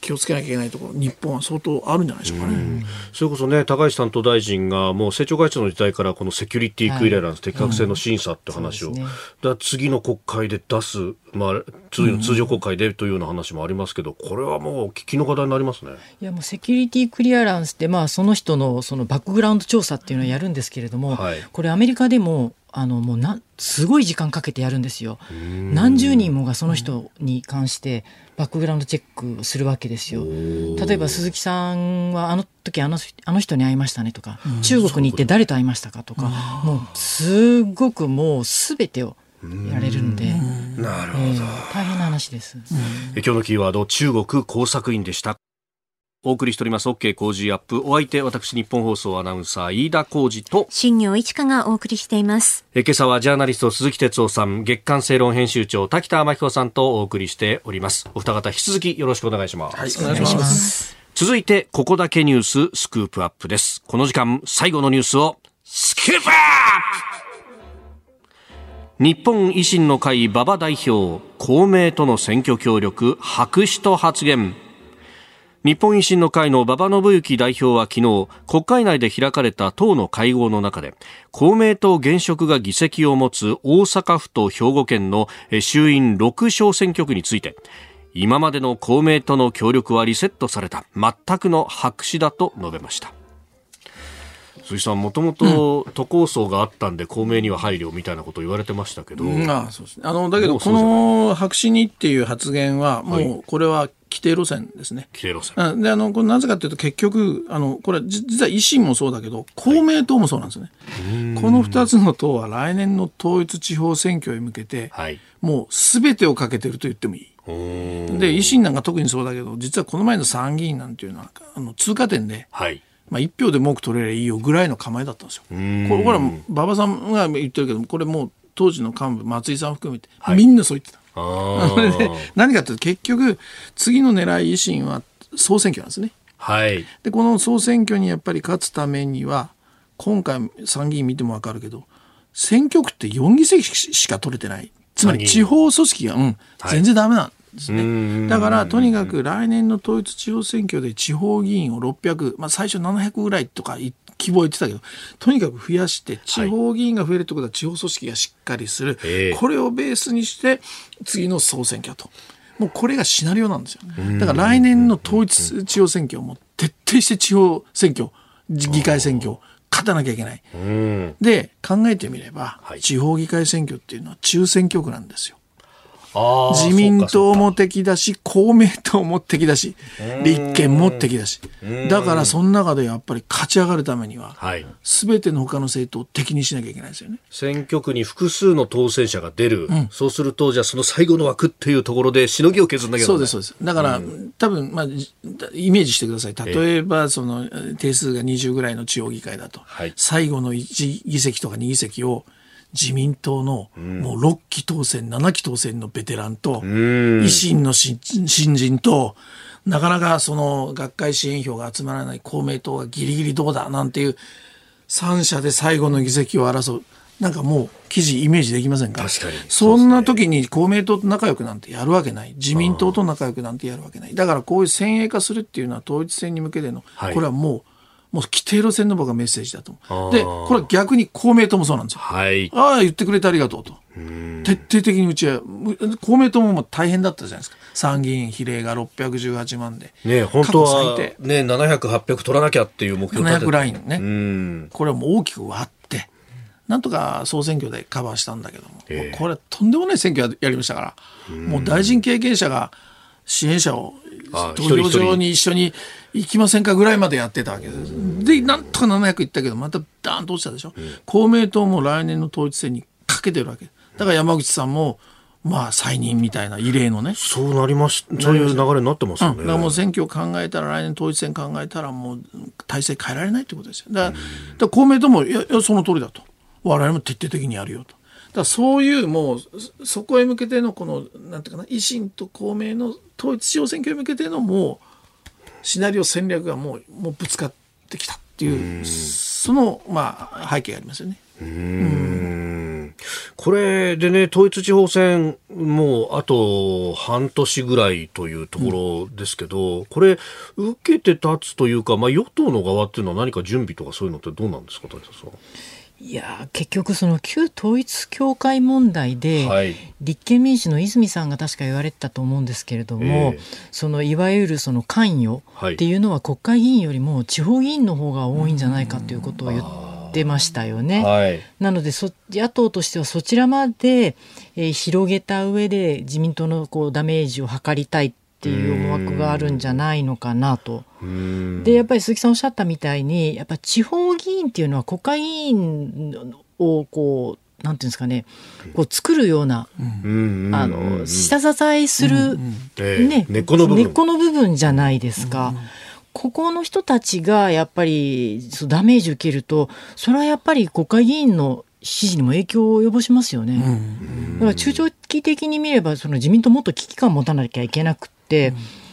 [SPEAKER 4] 気をつけなきゃいけないところ日本は相当あるんじゃないでしょうかね。
[SPEAKER 1] それこそね高市担当大臣がもう政調会長の時代からこのセキュリティクリアランス、はい、適格性の審査って話を、うん。ね、だ次の国会で出す、まあ、次の通常国会でというような話もありますけど、これはもう危機の課題になりますね。
[SPEAKER 5] いやもうセキュリティクリアランスって、まあ、その人のそのバックグラウンド調査っていうのをやるんですけれども、はい、これアメリカでもあのもうなすごい時間かけてやるんですよ。何十人もがその人に関してバックグラウンドチェックするわけですよ。例えば鈴木さんはあの時あのあの人に会いましたねとか、中国に行って誰と会いましたかとか、もうすごくもうすべてをやれるんで、
[SPEAKER 1] なるほど、えー、
[SPEAKER 5] 大変な話です。
[SPEAKER 1] 今日のキーワード中国工作員でした。お送りしております。OK 工事アップ。お相手私日本放送アナウンサー飯田浩二と。
[SPEAKER 3] 新業一華がお送りしています。
[SPEAKER 1] え今朝はジャーナリスト鈴木哲夫さん月刊正論編集長滝田真紀子さんとお送りしております。お二方引き続きよろしくお願いします、
[SPEAKER 4] はい、お願いします。
[SPEAKER 1] 続いてここだけニューススクープアップです。この時間最後のニュースをスクープアップ。日本維新の会馬場代表公明との選挙協力白紙と発言日本維新の会の馬場伸之代表は昨日国会内で開かれた党の会合の中で公明党現職が議席を持つ大阪府と兵庫県の衆院6小選挙区について今までの公明党の協力はリセットされた全くの白紙だと述べました。鈴木さん、もともと都構想があったんで、公明には配慮みたいなことを言われてましたけど、う
[SPEAKER 4] ん、あそうですね、あのだけど、この白紙にっていう発言は、もうこれは規定路線ですね。
[SPEAKER 1] 規定路線。
[SPEAKER 4] で、あの、これなぜかというと結局、あの、これ実は維新もそうだけど、公明党もそうなんですね。はい、この二つの党は来年の統一地方選挙へ向けて、はい、もうすべてをかけてると言ってもいい。で、維新なんか特にそうだけど、実はこの前の参議院なんていうのは、あの、通過点で、はいまあ、1票で文句取れればいいよぐらいの構えだったんですよ。これこれは馬場さんが言ってるけどこれもう当時の幹部松井さん含めて、はい、みんなそう言ってた。で何かというと結局次の狙い維新は総選挙なんですね。
[SPEAKER 1] はい、
[SPEAKER 4] でこの総選挙にやっぱり勝つためには今回参議院見ても分かるけど選挙区って4議席しか取れてないつまり地方組織が、うん、全然ダメなんですね。だからとにかく来年の統一地方選挙で地方議員を600、まあ、最初700ぐらいとか希望言ってたけどとにかく増やして地方議員が増えるってことは地方組織がしっかりする、はい、これをベースにして次の総選挙と。もうこれがシナリオなんですよ。だから来年の統一地方選挙をも徹底して地方選挙、議会選挙勝たなきゃいけない。で、考えてみれば、はい、地方議会選挙っていうのは中選挙区なんですよ。自民党も敵だし公明党も敵だし立憲も敵だし。だからその中でやっぱり勝ち上がるためには、すべての他の政党を敵にしなきゃいけないですよね。
[SPEAKER 1] 選挙区に複数の当選者が出る、うん、そうするとじゃあその最後の枠っていうところでしのぎを削んなきゃ
[SPEAKER 4] そうですそうです。だから、うん、多分まあイメージしてください。例えばその定数が20ぐらいの地方議会だと、はい、最後の1議席とか2議席を自民党のもう6期当選、7期当選のベテランと、維新の新人と、なかなかその学会支援票が集まらない公明党がギリギリどうだなんていう3社で最後の議席を争う。なんかもう記事イメージできませんか？
[SPEAKER 1] 確かに。
[SPEAKER 4] そんな時に公明党と仲良くなんてやるわけない。自民党と仲良くなんてやるわけない。だからこういう先鋭化するっていうのは統一選に向けての、これはもうもう規定路線の僕はメッセージだと思う。で、これは逆に公明党もそうなんですよ。
[SPEAKER 1] はい。
[SPEAKER 4] ああ、言ってくれてありがとうと。徹底的にうちは、公明党も大変だったじゃないですか。参議院比例が618万で。
[SPEAKER 1] ね本当は、ね、700、800取らなきゃっていう目標
[SPEAKER 4] 700ラインね。これはもう大きく割って、なんとか総選挙でカバーしたんだけども、えー、これとんでもない選挙やりましたから、もう大臣経験者が支援者を投票場に一緒に行きませんかぐらいまでやってたわけです。で、なんとか700いったけど、またダーンと落ちたでしょ。うん、公明党も来年の統一選にかけてるわけ。だから山口さんも、まあ、再任みたいな異例のね。
[SPEAKER 1] そうなります。そういう流れになってますよね。
[SPEAKER 4] うん、だからもう選挙を考えたら、来年統一選考えたら、もう体制変えられないってことですよ。だから、から公明党も、いや、いや、その通りだと。我々も徹底的にやるよと。だそういうもうそこへ向けてのこのなんていうかな維新と公明の統一地方選挙へ向けてのもうシナリオ戦略がもうもうぶつかってきたっていうそのまあ背景がありますよね。
[SPEAKER 1] うんこれでね、統一地方選、もうあと半年ぐらいというところですけど、うん、これ、受けて立つというか、まあ、与党の側っていうのは何か準備とかそういうのってどうなんですか、田さん。
[SPEAKER 5] いや結局その旧統一教会問題で、はい、立憲民主の泉さんが確か言われてたと思うんですけれども、えー、そのいわゆるその関与っていうのは国会議員よりも地方議員の方が多いんじゃないかということを言ってましたよね。はい、なので野党としてはそちらまで、えー、広げた上で自民党のこうダメージを図りたいっていう思惑があるんじゃないのかなと。でやっぱり鈴木さんおっしゃったみたいにやっぱ地方議員っていうのは国会議員をこうなんていうんですかね、こう作るような、あの下支えする、ね、根っこの部分。根っこの部分じゃないですか。ここの人たちがやっぱりダメージ受けるとそれはやっぱり国会議員の支持にも影響を及ぼしますよね。だから中長期的に見ればその自民党もっと危機感を持たなきゃいけなくて、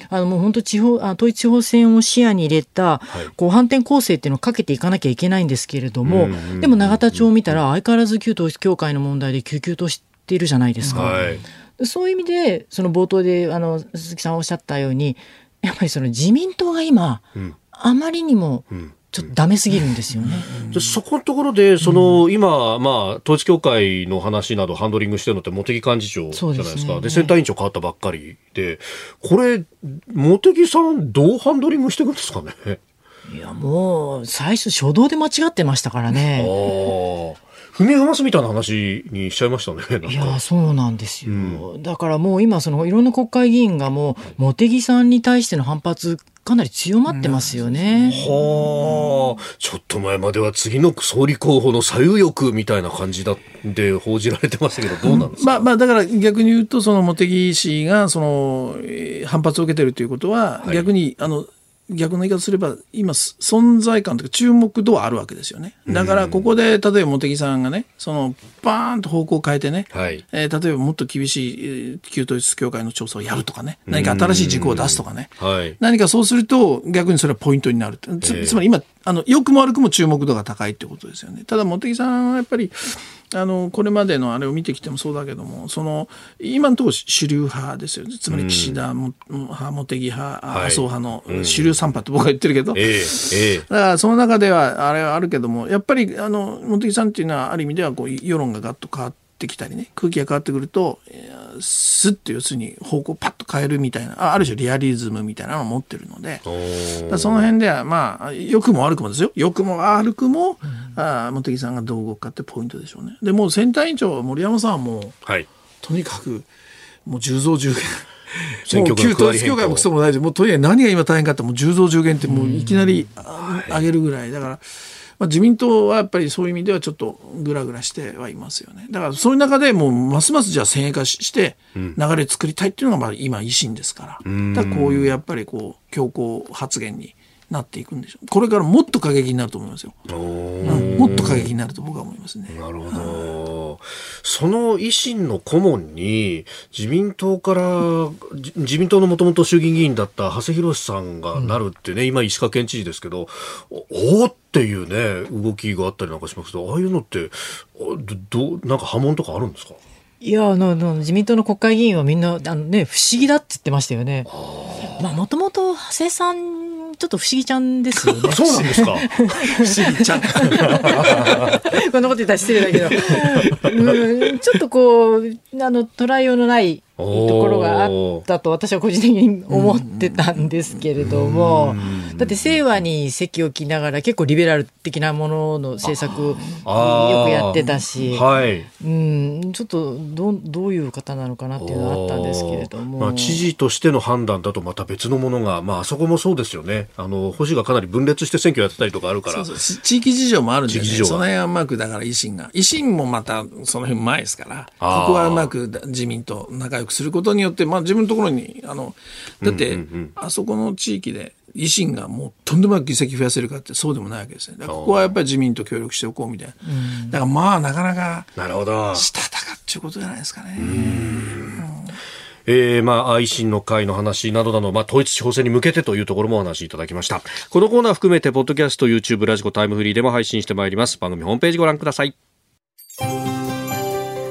[SPEAKER 5] あのもう本当地方あ統一地方選を視野に入れた、こう反転攻勢っていうのをかけていかなきゃいけないんですけれども、でも永田町を見たら相変わらず旧統一教会の問題で救急としているじゃないですか。はい、そういう意味でその冒頭であの鈴木さんおっしゃったようにやっぱりその自民党が今、うん、あまりにも、うんちょっとダメすぎるんですよね。
[SPEAKER 1] うん、そこのところで、その、うん、今、まあ、統一教会の話などハンドリングしてるのって茂木幹事長じゃないですか。で、ね、センター委員長変わったばっかりで、これ、茂木さん、どうハンドリングしていくんですかね？
[SPEAKER 5] いや、もう、最初、初動で間違ってましたからね。
[SPEAKER 1] 踏み踏ますみたいな話にしちゃいましたね。
[SPEAKER 5] いや、そうなんですよ。うん、だからもう今、そのいろんな国会議員がもう、茂木さんに対しての反発かなり強まってますよね。
[SPEAKER 1] はあ、ちょっと前までは次の総理候補の左右翼みたいな感じだで報じられてましたけど、どうなんですか、
[SPEAKER 4] まあ、まあ、だから逆に言うと、その茂木氏がその反発を受けてるということは、逆に、あの逆の言い方すれば今存在感というか注目度はあるわけですよね。だからここで例えば茂木さんがねそのバーンと方向を変えてね、はい、えー、例えばもっと厳しい旧統一教会の調査をやるとかね何か新しい事項を出すとかね、はい、何かそうすると逆にそれはポイントになるつつまり今あの良くも悪くも注目度が高いってことですよね。ただ茂木さんはやっぱりあのこれまでのあれを見てきてもそうだけどもその今のところ主流派ですよね。つまり岸田派、茂木派、麻生派の主流3派って僕は言ってるけど、えー、だからその中ではあれはあるけどもやっぱりあの茂木さんっていうのはある意味ではこう世論がガッと変わってきたりね空気が変わってくるとスッと要するに方向をパッと変えるみたいなある種リアリズムみたいなのを持ってるのでその辺ではまあ良くも悪くもですよ。良くも悪くも、うん、あ茂木さんがどう動くかってポイントでしょうね。でもう選対委員長森山さんはもう、はい、とにかくもう10増10減。選挙旧統一教会もクソもないでもうとにかく何が今大変かってもう10増10減ってもういきなり上げるぐらい。だから。まあ、自民党はやっぱりそういう意味ではちょっとぐらぐらしてはいますよね。だからそういう中でもうますますじゃあ先鋭化して流れ作りたいっていうのがまあ今維新ですから。だからこういうやっぱりこう強硬発言になっていくんでしょう。これからもっと過激になると思いますよ。うん、もっと過激になると僕は思いますね。
[SPEAKER 1] なるほど。その維新の顧問に自民党から自民党のもともと衆議院議員だった長谷博さんがなるってね、うん、今石川県知事ですけど、おおっていうね動きがあったりなんかしますけど、ああいうのってどなんか波紋とかあるんですか？
[SPEAKER 5] いやあの自民党の国会議員はみんなあの、ね、不思議だって言ってましたよね。まあもともと長谷さんちょっと不思議ちゃんですよね。
[SPEAKER 1] そうなんですか？
[SPEAKER 4] 不思議ちゃん。
[SPEAKER 5] こんなこと言ったら失礼だけど、うん、ちょっとこうあの捉えようのないところがあったと私は個人的に思ってたんですけれども、だって清和に席を置きながら結構リベラル的なものの政策よくやってたし、はい、うん。ちょっとどどういう方なのかなっていうのはあったんですけれども、
[SPEAKER 1] まあ、知事としての判断だとまた別のものが、まあ、あそこもそうですよね。あの保守がかなり分裂して選挙やってたりとかあるから。
[SPEAKER 4] 地域事情もあるんで、ね、その辺はうまくだから維新が維新もまたその辺前ですからここはうまく自民と仲良くすることによって、まあ、自分のところにあのだって、あそこの地域で維新がもうとんでもなく議席増やせるかってそうでもないわけですね。ここはやっぱり自民と協力しておこうみたいな。だからまあなかなか
[SPEAKER 1] なるほど
[SPEAKER 4] したたかっていうことじゃないですかね。
[SPEAKER 1] えー、まあ、維新の会の話などなど、まあ、統一地方選に向けてというところもお話しいただきました。このコーナー含めて、ポッドキャスト、YouTube、ラジコ、タイムフリーでも配信してまいります。番組ホームページご覧ください。